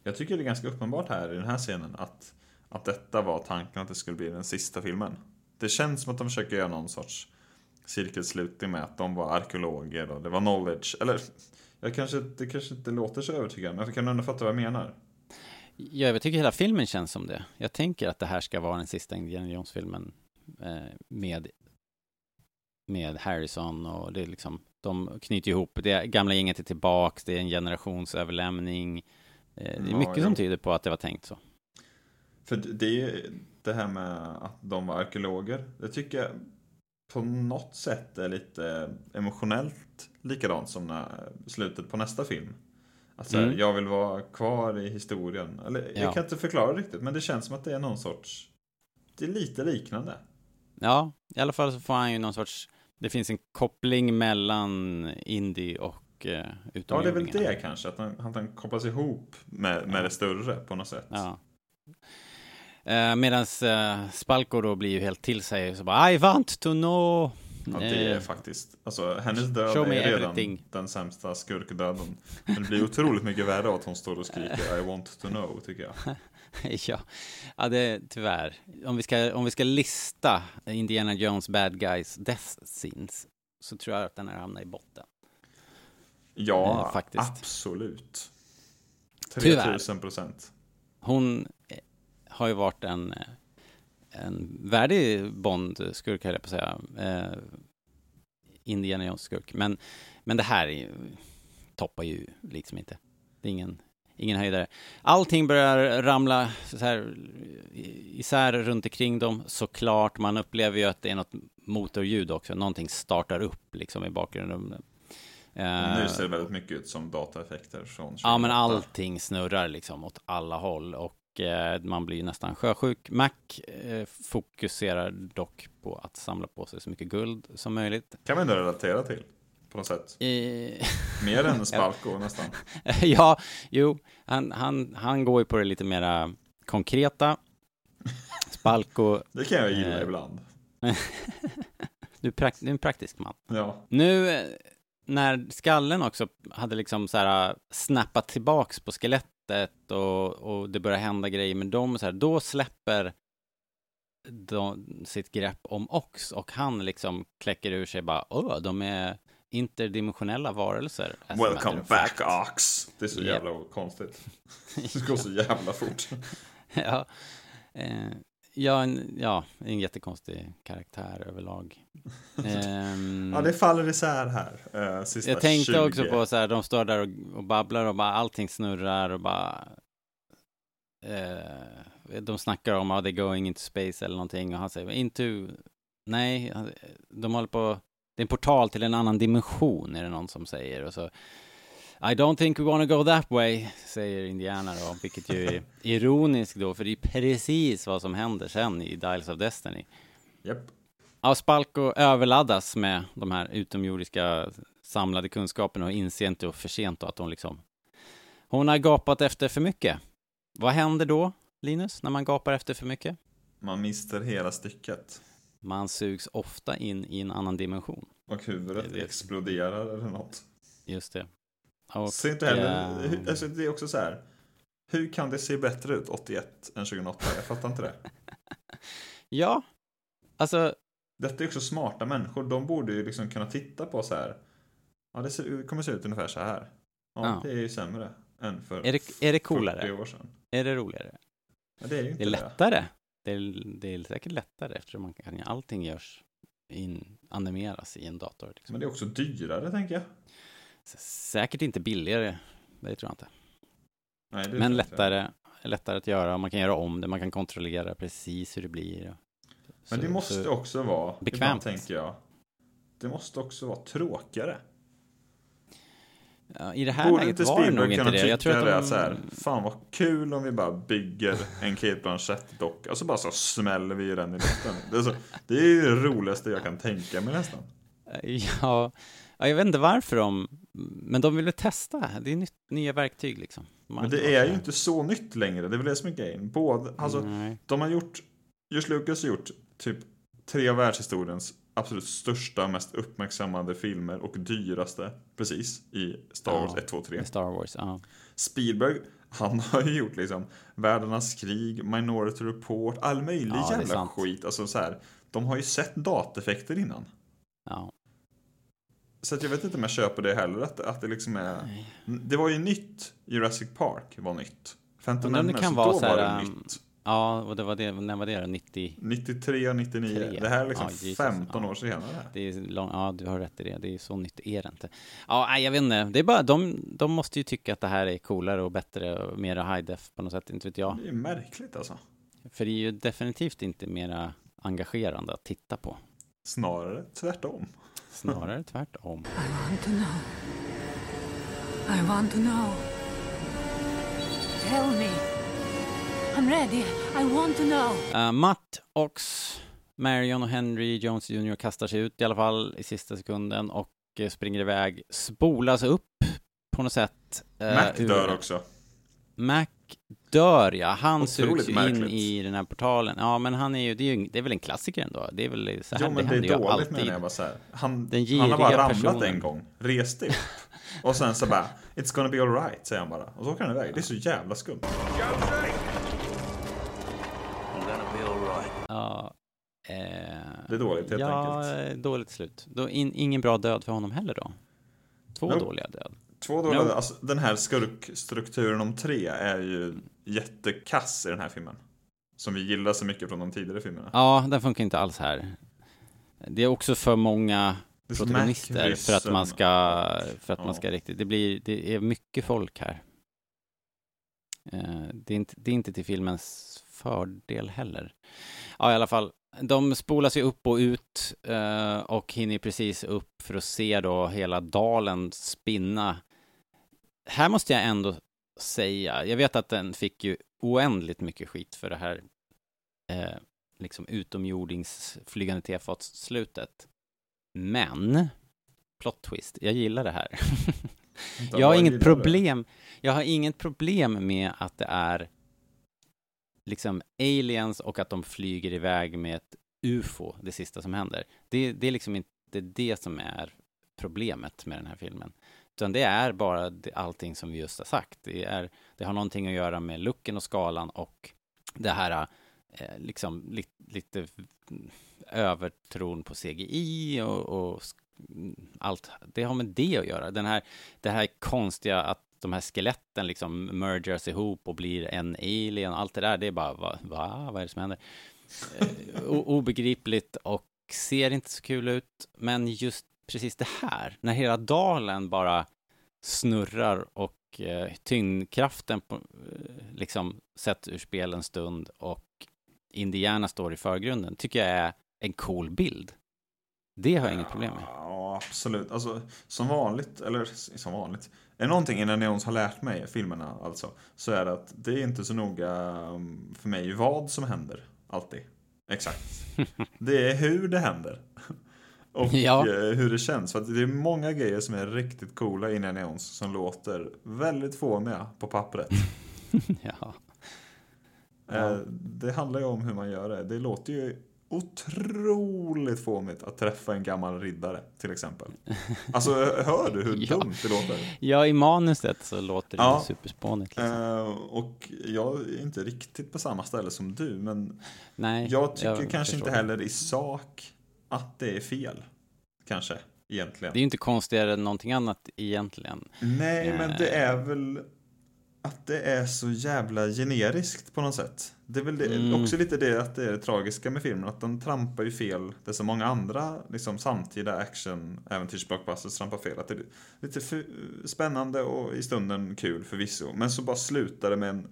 Jag tycker det är ganska uppenbart här i den här scenen att, att detta var tanken att det skulle bli den sista filmen. Det känns som att de försöker göra någon sorts cirkelslutning med att de var arkeologer och det var knowledge. Eller, jag kanske, det kanske inte låter så övertygande, men jag kan ändå fatta vad jag menar. Ja, jag tycker hela filmen känns som det. Jag tänker att det här ska vara den sista Indiana Jones-filmen eh, med, med Harrison och det är liksom, de knyter ihop, det gamla gänget är tillbaks, det är en generationsöverlämning. Eh, det är Ja, mycket jo. som tyder på att det var tänkt så. För det är det här med att de var arkeologer. Det tycker jag på något sätt är lite emotionellt likadant som när, slutet på nästa film. Att så här, Mm. jag vill vara kvar i historien. Eller jag Ja. kan inte förklara riktigt, men det känns som att det är någon sorts... Det är lite liknande. Ja, i alla fall så får han ju någon sorts, det finns en koppling mellan Indy och eh, Ja, det är väl det kanske. Att han, han kopplas ihop med, med det större på något sätt. Ja. Eh, Medan eh, Spalko då blir ju helt till sig, så bara I want to know. Ja, det är Eh, faktiskt, alltså hennes död Show är redan everything. den sämsta skurkdöden. Men det blir otroligt mycket värre av att hon står och skriker I want to know, tycker jag. [LAUGHS] ja, ja det, tyvärr. Om vi, ska, om vi ska lista Indiana Jones bad guys death scenes så tror jag att den här hamnar i botten. Ja, Eh, faktiskt. absolut. Tyvärr. 3000 procent. Hon eh, har ju varit en, eh, en värdig Bond-skurk, höll jag på att säga. Eh, Indiana Jones-skurk. Men, men det här är toppar ju liksom inte. Det är ingen, ingen höjdare. Allting börjar ramla så här isär runt omkring dem, såklart. Man upplever ju att det är något motorljud också. Någonting startar upp liksom i bakgrunden. Eh, Nu ser det väldigt mycket ut som dataeffekter från Ja, men 28. allting snurrar liksom åt alla håll och man blir nästan sjösjuk. Mac eh, fokuserar dock på att samla på sig så mycket guld som möjligt. kan man ändå relatera till. På något sätt. Eh, [LAUGHS] Mer än Spalko nästan. [LAUGHS] ja, jo, han, han, han går ju på det lite mera konkreta. Spalko... [LAUGHS] Det kan jag gilla eh, ibland. du, är prakt, du är en praktisk man. Ja. Nu eh, när skallen också hade liksom så här snappat tillbaks på skelettet och, och det börjar hända grejer med dem så här, då släpper de sitt grepp om Ox och han liksom kläcker ur sig bara, åh, de är interdimensionella varelser. Welcome back fact." Ox. Det är så Japp. jävla konstigt. Det går så [LAUGHS] jävla fort. ja, eh, ja, en, ja, en jättekonstig karaktär överlag. [LAUGHS] Ehm, Ja, det faller isär här. Eh, sista Jag tänkte 20. också på så här, de står där och, och babblar och bara allting snurrar och bara eh, de snackar om att they're going into space eller någonting och han säger into, nej, de håller på, det är en portal till en annan dimension är det någon som säger och så I don't think we wanna go that way, säger Indiana då, vilket ju är ironiskt då, för det är precis vad som händer sen i Dials of Destiny. Japp. Ja, Spalko överladdas med de här utomjordiska samlade kunskaperna och inser inte och för sent då att hon liksom... Hon har gapat efter för mycket. Vad händer då, Linus, när man gapar efter för mycket? Man mister hela stycket. Man sugs ofta in i en annan dimension. Och huvudet Det är det. exploderar eller något. Just det. Och, Så inte heller, hur- alltså det är också så här. Hur kan det se bättre ut 81 än 2008? Jag fattar inte det. [LAUGHS] Ja, alltså, Detta är också smarta människor. De borde ju liksom kunna titta på så här. Ja, det ser, kommer se ut ungefär så här. Ja, Ja. det är ju sämre än för är det, är det 40 coolare? år sedan. Är det roligare? Ja, det är ju Det inte är det. lättare. Det är, det är säkert lättare eftersom man kan, allting görs in, animeras i en dator. Liksom. Men det är också dyrare, tänker jag. Säkert inte billigare, det tror jag inte. Nej, det Men lättare, lättare att göra, man kan göra om det, man kan kontrollera precis hur det blir. Men det Så- måste så- också vara, bekvämt. ibland tänker jag, det måste också vara tråkigare. Ja, I det här Borde läget inte var det nog inte det. Jag tror att det de... att så här, fan vad kul om vi bara bygger en Kate Blanchett-docka och så bara så smäller vi den i luften. Det är, så, det är ju det roligaste jag kan tänka mig nästan. Ja, ja, jag vet inte varför de... Men de ville testa. Det är nytt, nya verktyg liksom. Man Men det är ju inte så nytt längre, det är väl det som är grejen. Både, alltså, Nej. de har gjort, George Lucas har gjort typ tre av världshistoriens absolut största, mest uppmärksammade filmer och dyraste, precis, i Star Wars Ja, 1, 2, 3. i Star Wars, ja. Spielberg, han [LAUGHS] har ju gjort liksom Världarnas krig, Minority Report, all möjlig Ja, jävla skit. Alltså så här, de har ju sett dateffekter innan. Ja. Så att jag vet inte om jag köper det heller, att, att det liksom är... Det var ju nytt, Jurassic Park var nytt. Phantom Menace, kan då så var här, det um, nytt. Ja, och det var det, när var det då? 90? 93, 99. Tre. Det här är liksom Ja, Jesus, 15 ja. år senare. Det är lång, ja, du har rätt i det. Det är så nytt är det inte. Ja, nej, jag vet inte. Det är bara, de, de måste ju tycka att det här är coolare och bättre och mera high def på något sätt, inte vet jag. Det är märkligt alltså. För det är ju definitivt inte mera engagerande att titta på. Snarare tvärtom. Snarare tvärtom. I want to know. I want to know. Tell me. I'm ready. I want to know. Uh, Matt, Ox, Marion och Henry Jones Jr. kastar sig ut i alla fall i sista sekunden och eh, springer iväg, spolas upp på något sätt. eh, Mac ur- dör också. Mac dör ja, han Otroligt sugs ju in märkligt. i den här portalen. Ja, men han är ju, det är, ju, det är väl en klassiker ändå. Det är väl så här Jo, men det händer är dåligt menar jag bara så här. Han, han har bara ramlat personen. en gång, reste upp. [LAUGHS] Och sen så bara, it's gonna be alright, säger han bara. Och så åker han iväg. Det är så jävla skumt. Ja. Eh, Det är dåligt, helt ja, enkelt. dåligt slut. Då in, ingen bra död för honom heller då. Två Nope. dåliga död. Två dåliga, No. alltså den här skurkstrukturen om tre är ju jättekass i den här filmen. Som vi gillar så mycket från de tidigare filmerna. Ja, den funkar inte alls här. Det är också för många protagonister för att man ska, för att Ja. man ska riktigt, det blir, det är mycket folk här. Eh, Det är inte, det är inte till filmens fördel heller. Ja, i alla fall, de spolas ju upp och ut eh, och hinner precis upp för att se då hela dalen spinna. Här måste jag ändå säga, jag vet att den fick ju oändligt mycket skit för det här eh, liksom utomjordingsflygande tefatsslutet. Men, plot twist, jag gillar det här. Jag har inget problem, jag har inget problem med att det är liksom aliens och att de flyger iväg med ett UFO, det sista som händer. Det, det är liksom inte det som är problemet med den här filmen. Utan det är bara allting som vi just har sagt. Det, är, det har någonting att göra med looken och skalan och det här eh, liksom li, lite övertron på CGI och, och allt. Det har med det att göra. Den här, det här konstiga att de här skeletten liksom mergers ihop och blir en alien. Allt det där, det är bara, va? va? Vad är det som händer? Eh, o- obegripligt och ser inte så kul ut. Men just precis det här, när hela dalen bara snurrar och eh, tyngdkraften på, eh, liksom sätts ur spel en stund och Indiana står i förgrunden, tycker jag är en cool bild. Det har jag inget problem med. Ja, absolut. Alltså, som vanligt, eller som vanligt. Är någonting innan Neons har lärt mig, filmerna alltså, så är det att det är inte så noga um, för mig vad som händer, alltid. Exakt. [LAUGHS] Det är hur det händer. Och Ja. eh, hur det känns. För det är många grejer som är riktigt coola i Indiana Neons som låter väldigt fåniga på pappret. [LAUGHS] ja. Eh, Det handlar ju om hur man gör det. Det låter ju otroligt fånigt att träffa en gammal riddare, till exempel. [LAUGHS] Alltså, hör du hur Ja. dumt det låter? ja, i manuset så låter det Ja. superspånigt. Liksom. Eh, och jag är inte riktigt på samma ställe som du, men Nej, jag tycker jag kanske inte heller i sak att det är fel. Kanske, egentligen. Det är ju inte konstigare än någonting annat egentligen. Nej, men Eh. det är väl att det är så jävla generiskt på något sätt. Det är väl det, Mm. också lite det att det är det tragiska med filmen, att den trampar ju fel. Det är så många andra liksom, samtida action äventyrsblockbusters trampar fel. Att det är lite för, spännande och i stunden kul förvisso. Men så bara slutar det med en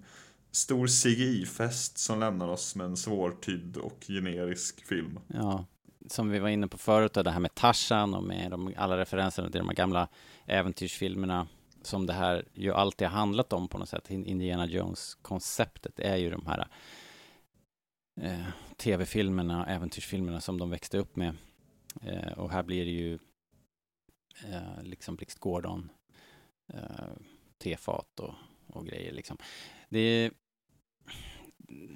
stor CGI-fest som lämnar oss med en svårtydd och generisk film. Ja, som vi var inne på förut, det här med Tarzan och med de, alla referenserna till de här gamla äventyrsfilmerna som det här ju alltid har handlat om på något sätt. In- Indiana Jones-konceptet är ju de här eh, tv-filmerna, äventyrsfilmerna som de växte upp med. Eh, och här blir det ju eh, liksom Blixt Gordon, eh, tefat och, och grejer liksom. Det,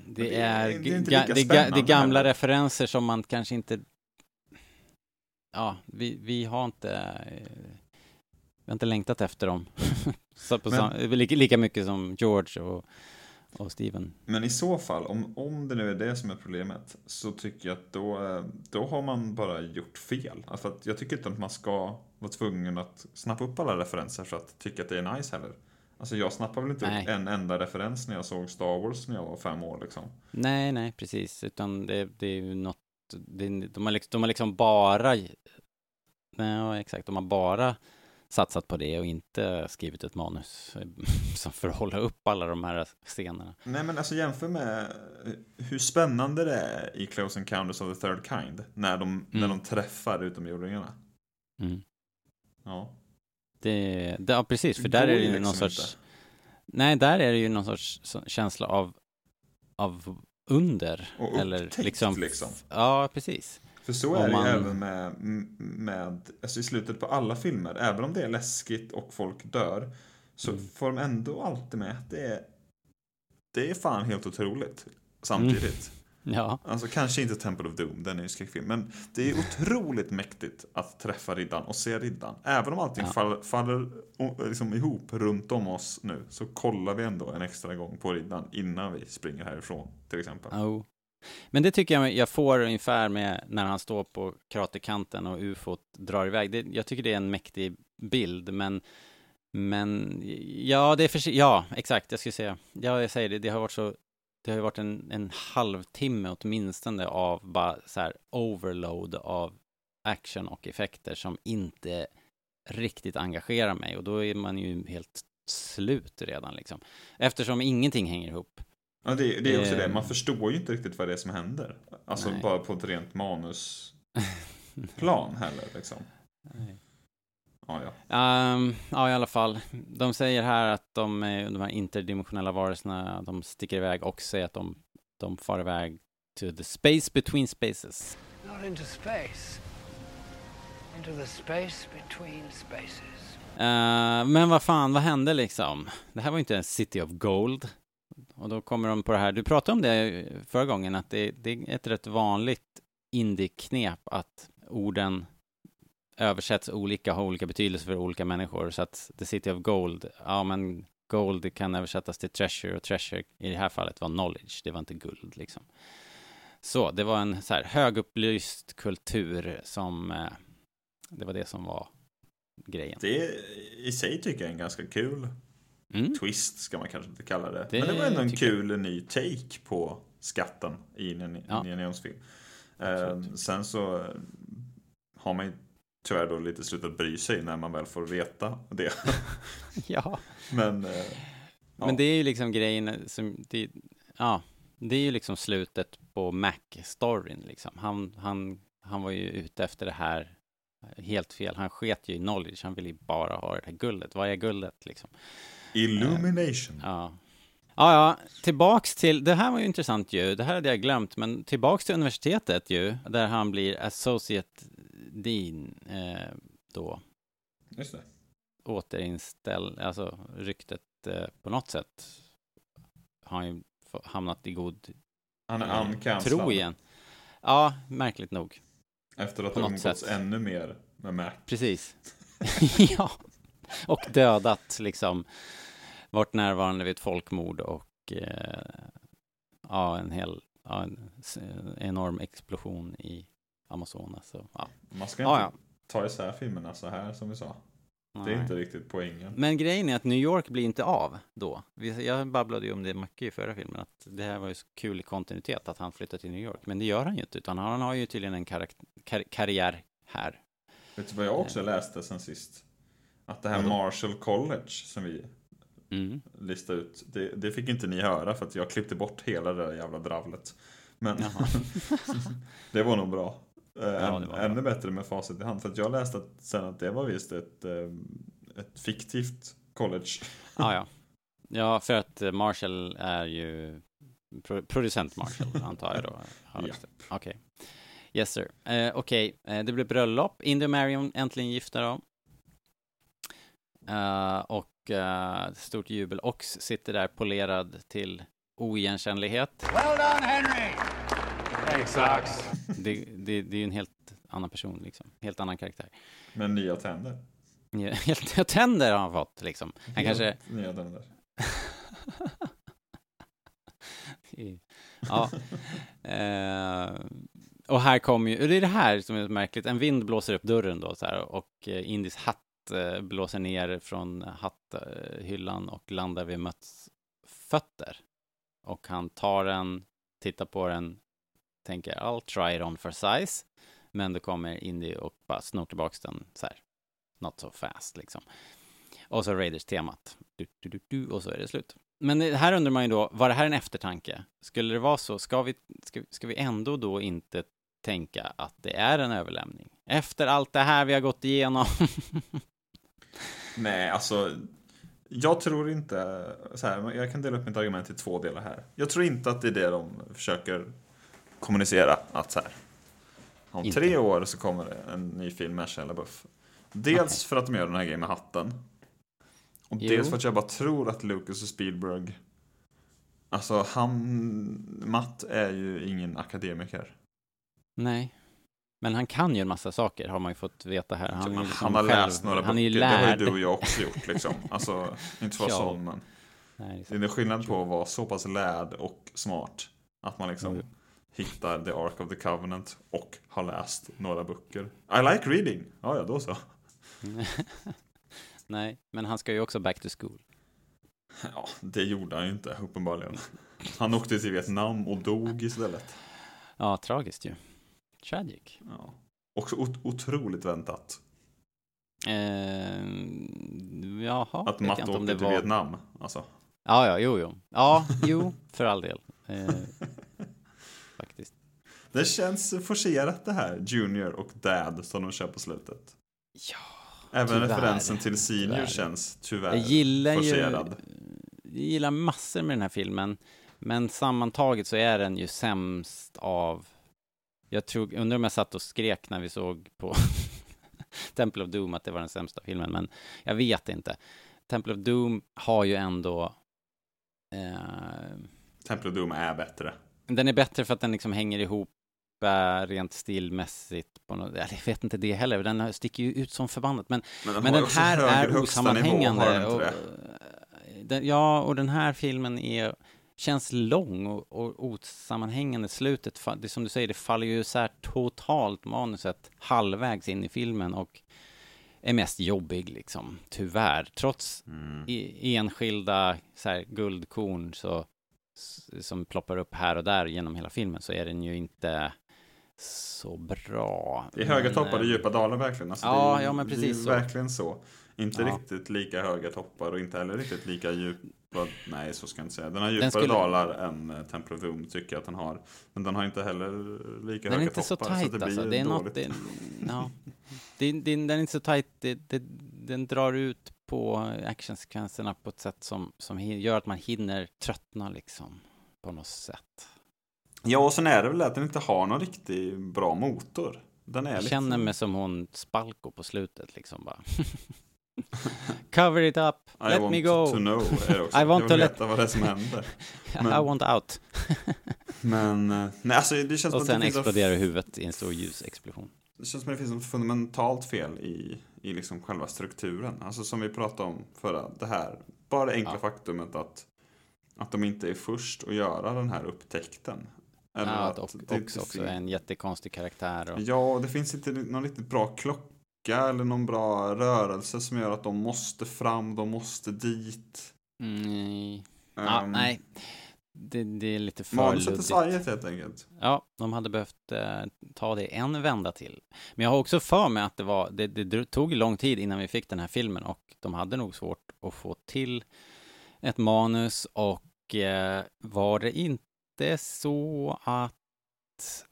det, det är- det är det, ga, det gamla referenser som man kanske inte Ja, vi, vi har inte eh, Vi har inte längtat efter dem [LAUGHS] Men- lika, lika mycket som George och, och Steven Men i så fall, om, om det nu är det som är problemet, så tycker jag att då, eh, då har man bara gjort fel. Alltså att jag tycker inte att man ska vara tvungen att snappa upp alla referenser för att tycka att det är nice heller. Alltså jag snappade väl inte Nej. upp en enda referens när jag såg Star Wars när jag var fem år liksom. Nej, nej, precis, utan det, det är ju något det, de, har liksom, de har liksom bara Nej, exakt, de har bara satsat på det och inte skrivit ett manus eh, [LAUGHS] som för att hålla upp alla de här scenerna. Nej men alltså jämför med hur spännande det är i Close Encounters of the Third Kind. När de, när de träffar utomjordingarna. Mm. Ja. Det, det, ja, precis, för Det där är det ju liksom någon sorts... inte. Nej, där är det ju någon sorts känsla av, av under. Och eller upptäckt, liksom, liksom. Ja, precis. För så är det ju även med, med, alltså i slutet på alla filmer, även om det är läskigt och folk dör, så Mm. får de ändå alltid med att det är, det är fan helt otroligt samtidigt. Ja. Alltså kanske inte Temple of Doom, den är ju skräckfilm, men det är otroligt mäktigt att träffa riddaren och se riddaren. Även om allting Ja. faller, faller liksom ihop runt om oss nu, så kollar vi ändå en extra gång på riddaren innan vi springer härifrån, till exempel. Oh. Men det tycker jag jag får ungefär med när han står på kraterkanten och ufot drar iväg. Det, jag tycker det är en mäktig bild, men Men ja, det är för Ja, exakt, jag skulle säga. Ja, jag säger det, det har varit så det har ju varit en, en halvtimme åtminstone av bara så här overload av action och effekter som inte riktigt engagerar mig och då är man ju helt slut redan liksom. Eftersom ingenting hänger ihop. Ja, det, det är också det. Eh. Man förstår ju inte riktigt vad det är som händer. Alltså Nej. bara på ett rent manusplan [LAUGHS] heller liksom. Nej. Ja, ja. Ehm, ja, i alla fall. De säger här att de, är- de här interdimensionella varelserna, de sticker iväg och säger att de, de far iväg to the space between spaces. Not into space. Into the space between spaces. Eh, men vad fan, vad hände liksom? Det här var ju inte en City of Gold. Och då kommer de på det här, du pratade om det förra gången, att det, det är ett rätt vanligt indie-knep att orden översätts olika, har olika betydelse för olika människor. Så att The City of Gold, ja men Gold kan översättas till treasure och treasure i det här fallet var knowledge, det var inte guld liksom. Så det var en så här högupplyst kultur som, eh, det var det som var grejen. Det i sig tycker jag är en ganska kul Mm. twist, ska man kanske inte kalla det. Det Men det var ändå en tycker jag. kul ny take på skatten i en Ja. Indiana. Eh, sen så har man ju tyvärr då lite slutat bry sig när man väl får veta det. [LAUGHS] ja. Men, eh, ja. Men det är ju liksom grejen som, det, ja, det är ju liksom slutet på Mac-storyn liksom. Han, han, han var ju ute efter det här helt fel. Han sket ju i knowledge, han ville ju bara ha det här guldet. Vad är guldet liksom? Illumination. Ja. Ja, ja, tillbaks till, det här var ju intressant ju, det här hade jag glömt, men tillbaks till universitetet ju, där han blir associate dean eh, då. Just det. återinställ, alltså ryktet eh, på något sätt har han ju hamnat i god Han är eh, tro igen. Ja, märkligt nog. Efter att ha umgåtts sätt. ännu mer med Mac. Precis. [LAUGHS] [LAUGHS] ja. Och dödat liksom, varit närvarande vid ett folkmord och eh, ja, en hel, ja, en enorm explosion i Amazonas. Så, ja. Man ska Ja, inte ta isär filmerna så här som vi sa. Det är Nej. inte riktigt poängen. Men grejen är att New York blir inte av då. Jag babblade ju om det mycket i förra filmen, att det här var ju så kul i kontinuitet att han flyttar till New York. Men det gör han ju inte, utan han har ju tydligen en kar- karriär här. Vet du vad jag också läste sen sist? Att det här? Marshall College som vi Mm. listade ut, det, det fick inte ni höra för att jag klippte bort hela det där jävla dravlet. Men [LAUGHS] det var nog bra. Eh, det än, var ännu bättre med facit i hand. För att jag läste att, sen att det var visst ett, eh, ett fiktivt college. Ja, [LAUGHS] ja. Ja, för att Marshall är ju pro- producent Marshall, antar jag då. [LAUGHS] Ja. Okej. Yes sir. Eh, Okej, eh, det blir bröllop. Indy och Marion äntligen gifta då. Eh, och eh, stort jubel. Ox sitter där polerad till oigenkännlighet. Well done, Henry! Ox. Det, det, det är ju en helt annan person, liksom. Helt annan karaktär. Med nya tänder. Ja, [LAUGHS] Helt nya tänder har han fått, liksom. Han kanske... Helt Nya tänder. ja. Eh, och här kommer ju, det är det här som är märkligt, en vind blåser upp dörren då så här och eh, Indis hatt eh, blåser ner från hatthyllan och landar vid Möts fötter. Och han tar den, tittar på den, tänker I'll try it on for size. Men då kommer Indy och bara snor tillbaks den så här, not so fast liksom. Och så Raiders-temat. Du, du, du, du, och så är det slut. Men det- här undrar man ju då, var det här en eftertanke? Skulle det vara så, ska vi, ska, ska vi ändå då inte tänka att det är en överlämning? Efter allt det här vi har gått igenom. [LAUGHS] Nej, alltså. Jag tror inte, så här, jag kan dela upp mitt argument i två delar här. Jag tror inte att det är det de försöker kommunicera. Att så här, om Inte. tre år så kommer det en ny film med Shia LaBeouf. Dels för att de gör den här grejen med hatten. Och Jo. dels för att jag bara tror att Lucas och Spielberg Alltså han, Matt är ju ingen akademiker. Nej. Men han kan ju en massa saker, har man ju fått veta här. Han, är liksom Han har själv- läst några han är böcker, det har ju du och jag också gjort liksom. Alltså, [LAUGHS] inte vara Ja. sån men. Nej, Det är skillnad på att vara så pass lärd och smart. Att man liksom Jo. Hittar the Ark of the Covenant och har läst några böcker. I like reading. Ja, ja, då så. [LAUGHS] nej. Men han ska ju också back to school. Ja, det gjorde han ju inte, uppenbarligen. Han åkte till Vietnam och dog istället. Ja, tragiskt ju. Tragic. Ja. Också ot- otroligt väntat. Eh, jaha, Att Matt åkte till var... Vietnam, alltså. Ja, ja, jo, jo. Ja, jo, för all del. Eh. [LAUGHS] Det känns forcerat det här, Junior och Dad, som de kör på slutet. Ja, Även tyvärr. referensen till Senior Tyvärr. känns tyvärr Jag gillar forcerad. ju... Jag gillar massor med den här filmen. Men sammantaget så är den ju sämst av... Jag tror, undrar om jag satt och skrek när vi såg på [LAUGHS] Temple of Doom att det var den sämsta filmen, men jag vet inte. Temple of Doom har ju ändå... Eh, Temple of Doom är bättre. den är bättre för att den liksom hänger ihop rent stilmässigt på något, jag vet inte det heller, den sticker ju ut som förbannat, men, Men den men den här är nivå, osammanhängande. inte och, eh, den, ja, och den här filmen är, känns lång och, och osammanhängande. Slutet, det som du säger, det faller ju isär totalt manuset halvvägs in i filmen och är mest jobbig liksom, tyvärr. Trots Mm. i, enskilda så här, guldkorn så, som ploppar upp här och där genom hela filmen så är den ju inte så bra. Det är höga Men, toppar och eh, djupa dalar verkligen. Alltså, Ja, det är, ja, men det är precis ju så. verkligen så. Inte Ja. riktigt lika höga toppar och inte heller riktigt lika djupa. Nej, så ska jag inte säga. Den har djupare skulle- dalar än eh, Doom tycker jag att den har. Men den har inte heller lika Den är höga inte så toppar. tight så det alltså. Det är något, det, [LAUGHS] ja. det, det, den är inte så tight. Det, det, den drar ut på actionsekvenserna på ett sätt som, som gör att man hinner tröttna liksom. På något sätt. Ja, och sen är det väl att den inte har någon riktigt bra motor. Den är Jag lite... känner mig som hon Spalko på slutet liksom bara. [LAUGHS] Cover it up, I let me go. to know. [LAUGHS] I want to let... veta vad det är som händer. [LAUGHS] I Men- want out. Men, eh, nej alltså det känns Och som sen det exploderar en, huvudet i en stor ljusexplosion. Det känns som att det finns något fundamentalt fel i, i liksom själva strukturen. Alltså som vi pratade om förra, det här, bara det enkla Ja. faktumet att, att de inte är först att göra den här upptäckten. Eller Ja, att och det också, fin- en jättekonstig karaktär. Och, Ja, det finns inte någon riktigt bra klocka eller någon bra rörelse som gör att de måste fram, de måste dit. Mm, ja, Ehm, nej. Det, det är lite för Manuset är luddigt. svajigt helt enkelt. Ja, de hade behövt eh, ta det en vända till. Men jag har också för mig att det var, det, det tog lång tid innan vi fick den här filmen och de hade nog svårt att få till ett manus och eh, var det inte så att,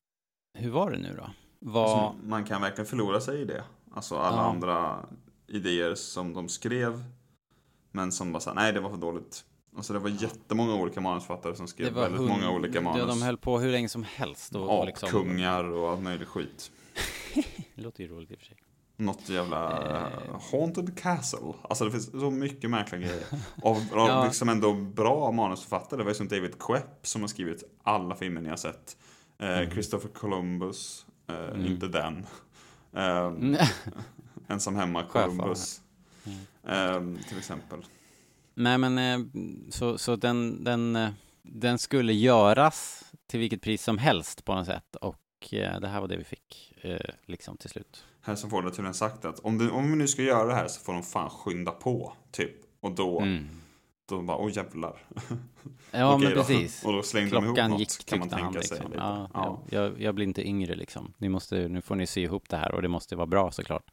hur var det nu då? Var, Alltså, man kan verkligen förlora sig i det. Alltså alla Ja. andra idéer som de skrev. Men som bara sa, nej det var för dåligt. Alltså det var jättemånga olika manusförfattare som skrev väldigt hund- många olika manus. Ja, de höll på hur länge som helst. Och, och liksom, Apkungar och allt möjligt skit. [LAUGHS] det låter ju roligt i och för sig. Något jävla Eh. Haunted Castle. Alltså det finns så mycket märkliga grejer. [LAUGHS] Av, av Ja. liksom ändå bra manusförfattare. Det var ju som David Koepp som har skrivit alla filmer ni har sett. Eh, Mm. Christopher Columbus. Eh, Mm. Inte den. Eh. [LAUGHS] Ensam hemma. Columbus. Mm. Eh, till exempel. Nej, men eh, så, så den, den, den skulle göras till vilket pris som helst på något sätt. Och det här var det vi fick, eh, liksom till slut. Harrison Ford har tydligen sagt att om, det, om vi nu ska göra det här så får de fan skynda på. Typ. Och då, Mm. då bara, åh jävlar. [LAUGHS] Ja, men då. precis. Och då slängde de ihop Klockan något, gick, kan man tyckte han. tänka sig Liksom. lite. Ja, Ja. ja. Jag, jag blir inte yngre liksom. Ni måste, nu får ni sy ihop det här och det måste vara bra såklart.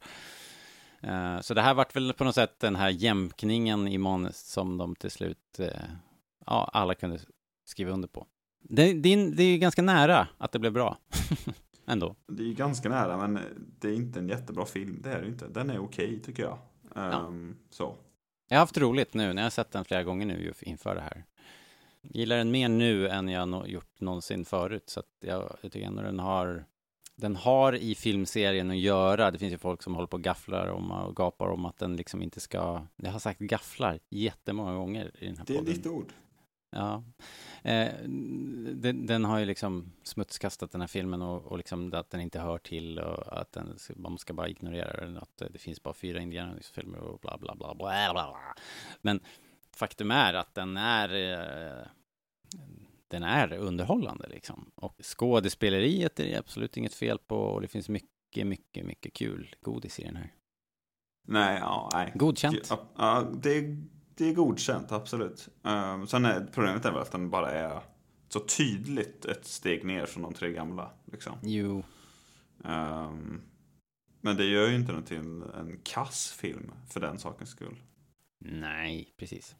Eh, så det här vart väl på något sätt den här jämkningen i manus som de till slut, eh, ja, alla kunde skriva under på. Det, det, är- det är ganska nära att det blev bra. [LAUGHS] Ändå. Det är ju ganska nära men det är inte en jättebra film. Det är det inte. Den är okej tycker jag. Ehm, Så. Jag har haft roligt nu när jag har sett den flera gånger nu inför det här. Gillar den mer nu än jag no gjort någonsin förut, så att jag, jag tycker ändå den har den har i filmserien att göra. Det finns ju folk som håller på och gafflar om och gapar om att den liksom inte ska... Jag har sagt gafflar jättemånga gånger i den här Det är podden. ditt ord. Ja. Eh, den, den har ju liksom smutskastat den här filmen och, och liksom att den inte hör till och att den, man ska bara ignorera den. Att det finns bara fyra Indiana Jones-filmer och bla bla bla bla bla. bla. Men faktum är att den är eh, den är underhållande liksom. Och skådespeleriet är det absolut inget fel på och det finns mycket, mycket, mycket kul godis i den här. Nej, ja, nej. Godkänt. Ja det, är, det är godkänt, absolut. Um, sen är problemet är väl att den bara är så tydligt ett steg ner från de tre gamla. Liksom. Jo. Um, men det gör ju inte den till en kass film för den sakens skull. Nej, precis.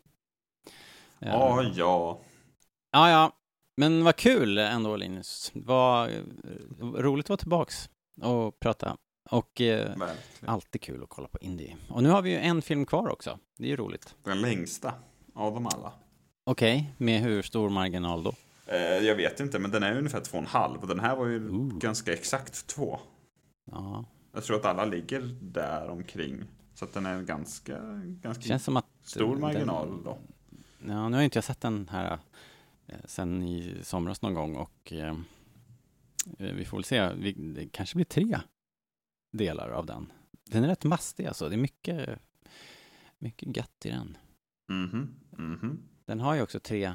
Ja, ja. Ja, ja. Men vad kul ändå, Linus. Vad eh, roligt att vara tillbaks och prata. Och eh, alltid kul att kolla på indie. Och nu har vi ju en film kvar också. Det är ju roligt. Den längsta av dem alla. Okej, okay. med hur stor marginal då? Eh, jag vet inte, men den är ungefär två och en halv. Och den här var ju Ooh. ganska exakt två. Ja. Jag tror att alla ligger där omkring. Så att den är ganska, ganska Känns som att stor marginal den, då. Ja, nu har inte jag sett den här eh, sen i somras någon gång och eh, vi får väl se. Vi, det kanske blir tre delar av den. Den är rätt mastig alltså. Det är mycket, mycket gött i den. Mm -hmm. Mm -hmm. Den har ju också tre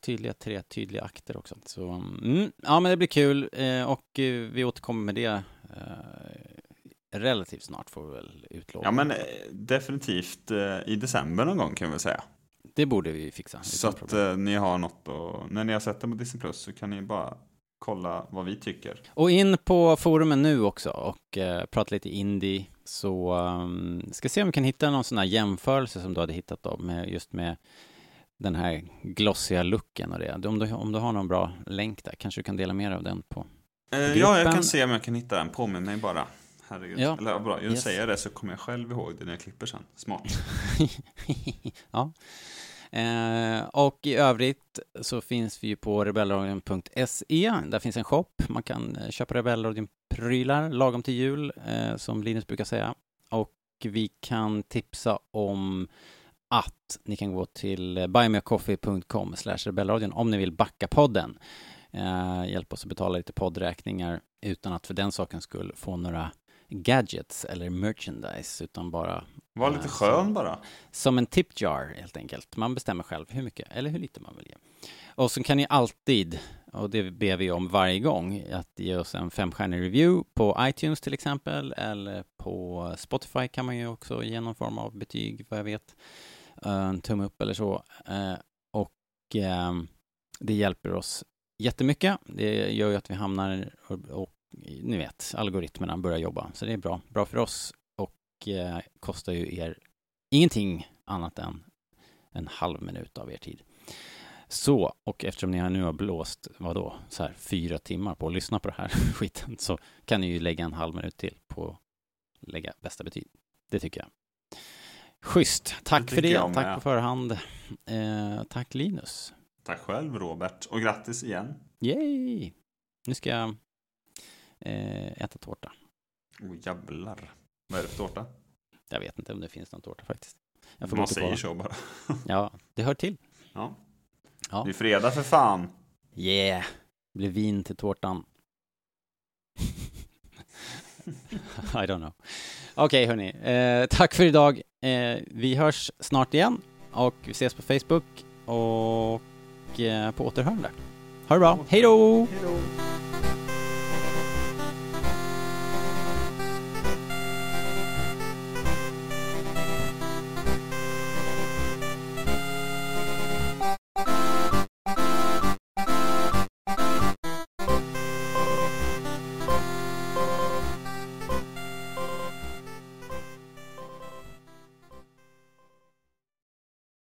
tydliga, tre tydliga akter också. Så, mm, ja, men det blir kul eh, och eh, vi återkommer med det eh, relativt snart får vi väl utlova. Ja, men eh, definitivt eh, i december någon gång kan vi säga. Det borde vi fixa. Så att eh, ni har något och när ni har sett den på Disney Plus så kan ni bara kolla vad vi tycker. Och in på forumen nu också och eh, prata lite indie. Så um, ska se om vi kan hitta någon sån här jämförelse som du hade hittat då med just med den här glossiga looken och det. Om du, om du har någon bra länk där, kanske du kan dela mer av den på eh, Ja, jag kan se om jag kan hitta den. Påminn mig bara. Herregud. Ja. Eller bra, jag yes. säger det så kommer jag själv ihåg det när jag klipper sen. Smart. [LAUGHS] ja. Eh, och i övrigt så finns vi ju på rebellradion.se. Där finns en shop. Man kan eh, köpa Rebellradion-prylar lagom till jul, eh, som Linus brukar säga. Och vi kan tipsa om att ni kan gå till eh, buymeacoffee.com rebellradion om ni vill backa podden. Eh, hjälp oss att betala lite poddräkningar utan att för den sakens skull få några gadgets eller merchandise, utan bara... Var lite äh, skön som, bara. Som en tip jar, helt enkelt. Man bestämmer själv hur mycket eller hur lite man vill ge. Och så kan ni alltid, och det ber vi om varje gång, att ge oss en femstjärnig review på iTunes till exempel, eller på Spotify kan man ju också ge någon form av betyg, vad jag vet. En tumme upp eller så. Eh, och det hjälper oss jättemycket. Det gör ju att vi hamnar och ni vet, algoritmerna börjar jobba. Så det är bra. Bra för oss och eh, kostar ju er ingenting annat än en halv minut av er tid. Så, och eftersom ni nu har blåst, vadå, så här fyra timmar på att lyssna på det här [LAUGHS] skiten, så kan ni ju lägga en halv minut till på att lägga bästa betyg. Det tycker jag. Schysst. Tack det för det. Tack på förhand. Eh, tack Linus. Tack själv Robert. Och grattis igen. Yay! Nu ska jag äta tårta. Oh, jävlar. Vad är det för tårta? Jag vet inte om det finns någon tårta faktiskt. Jag får Man säger så bara. [LAUGHS] ja, det hör till. Ja. ja. Det är fredag för fan. Yeah. Det blir vin till tårtan. [LAUGHS] I don't know. Okej, okay, hörni. Eh, tack för idag. Eh, vi hörs snart igen och vi ses på Facebook och eh, på återhörande. Ha det bra. Hej då!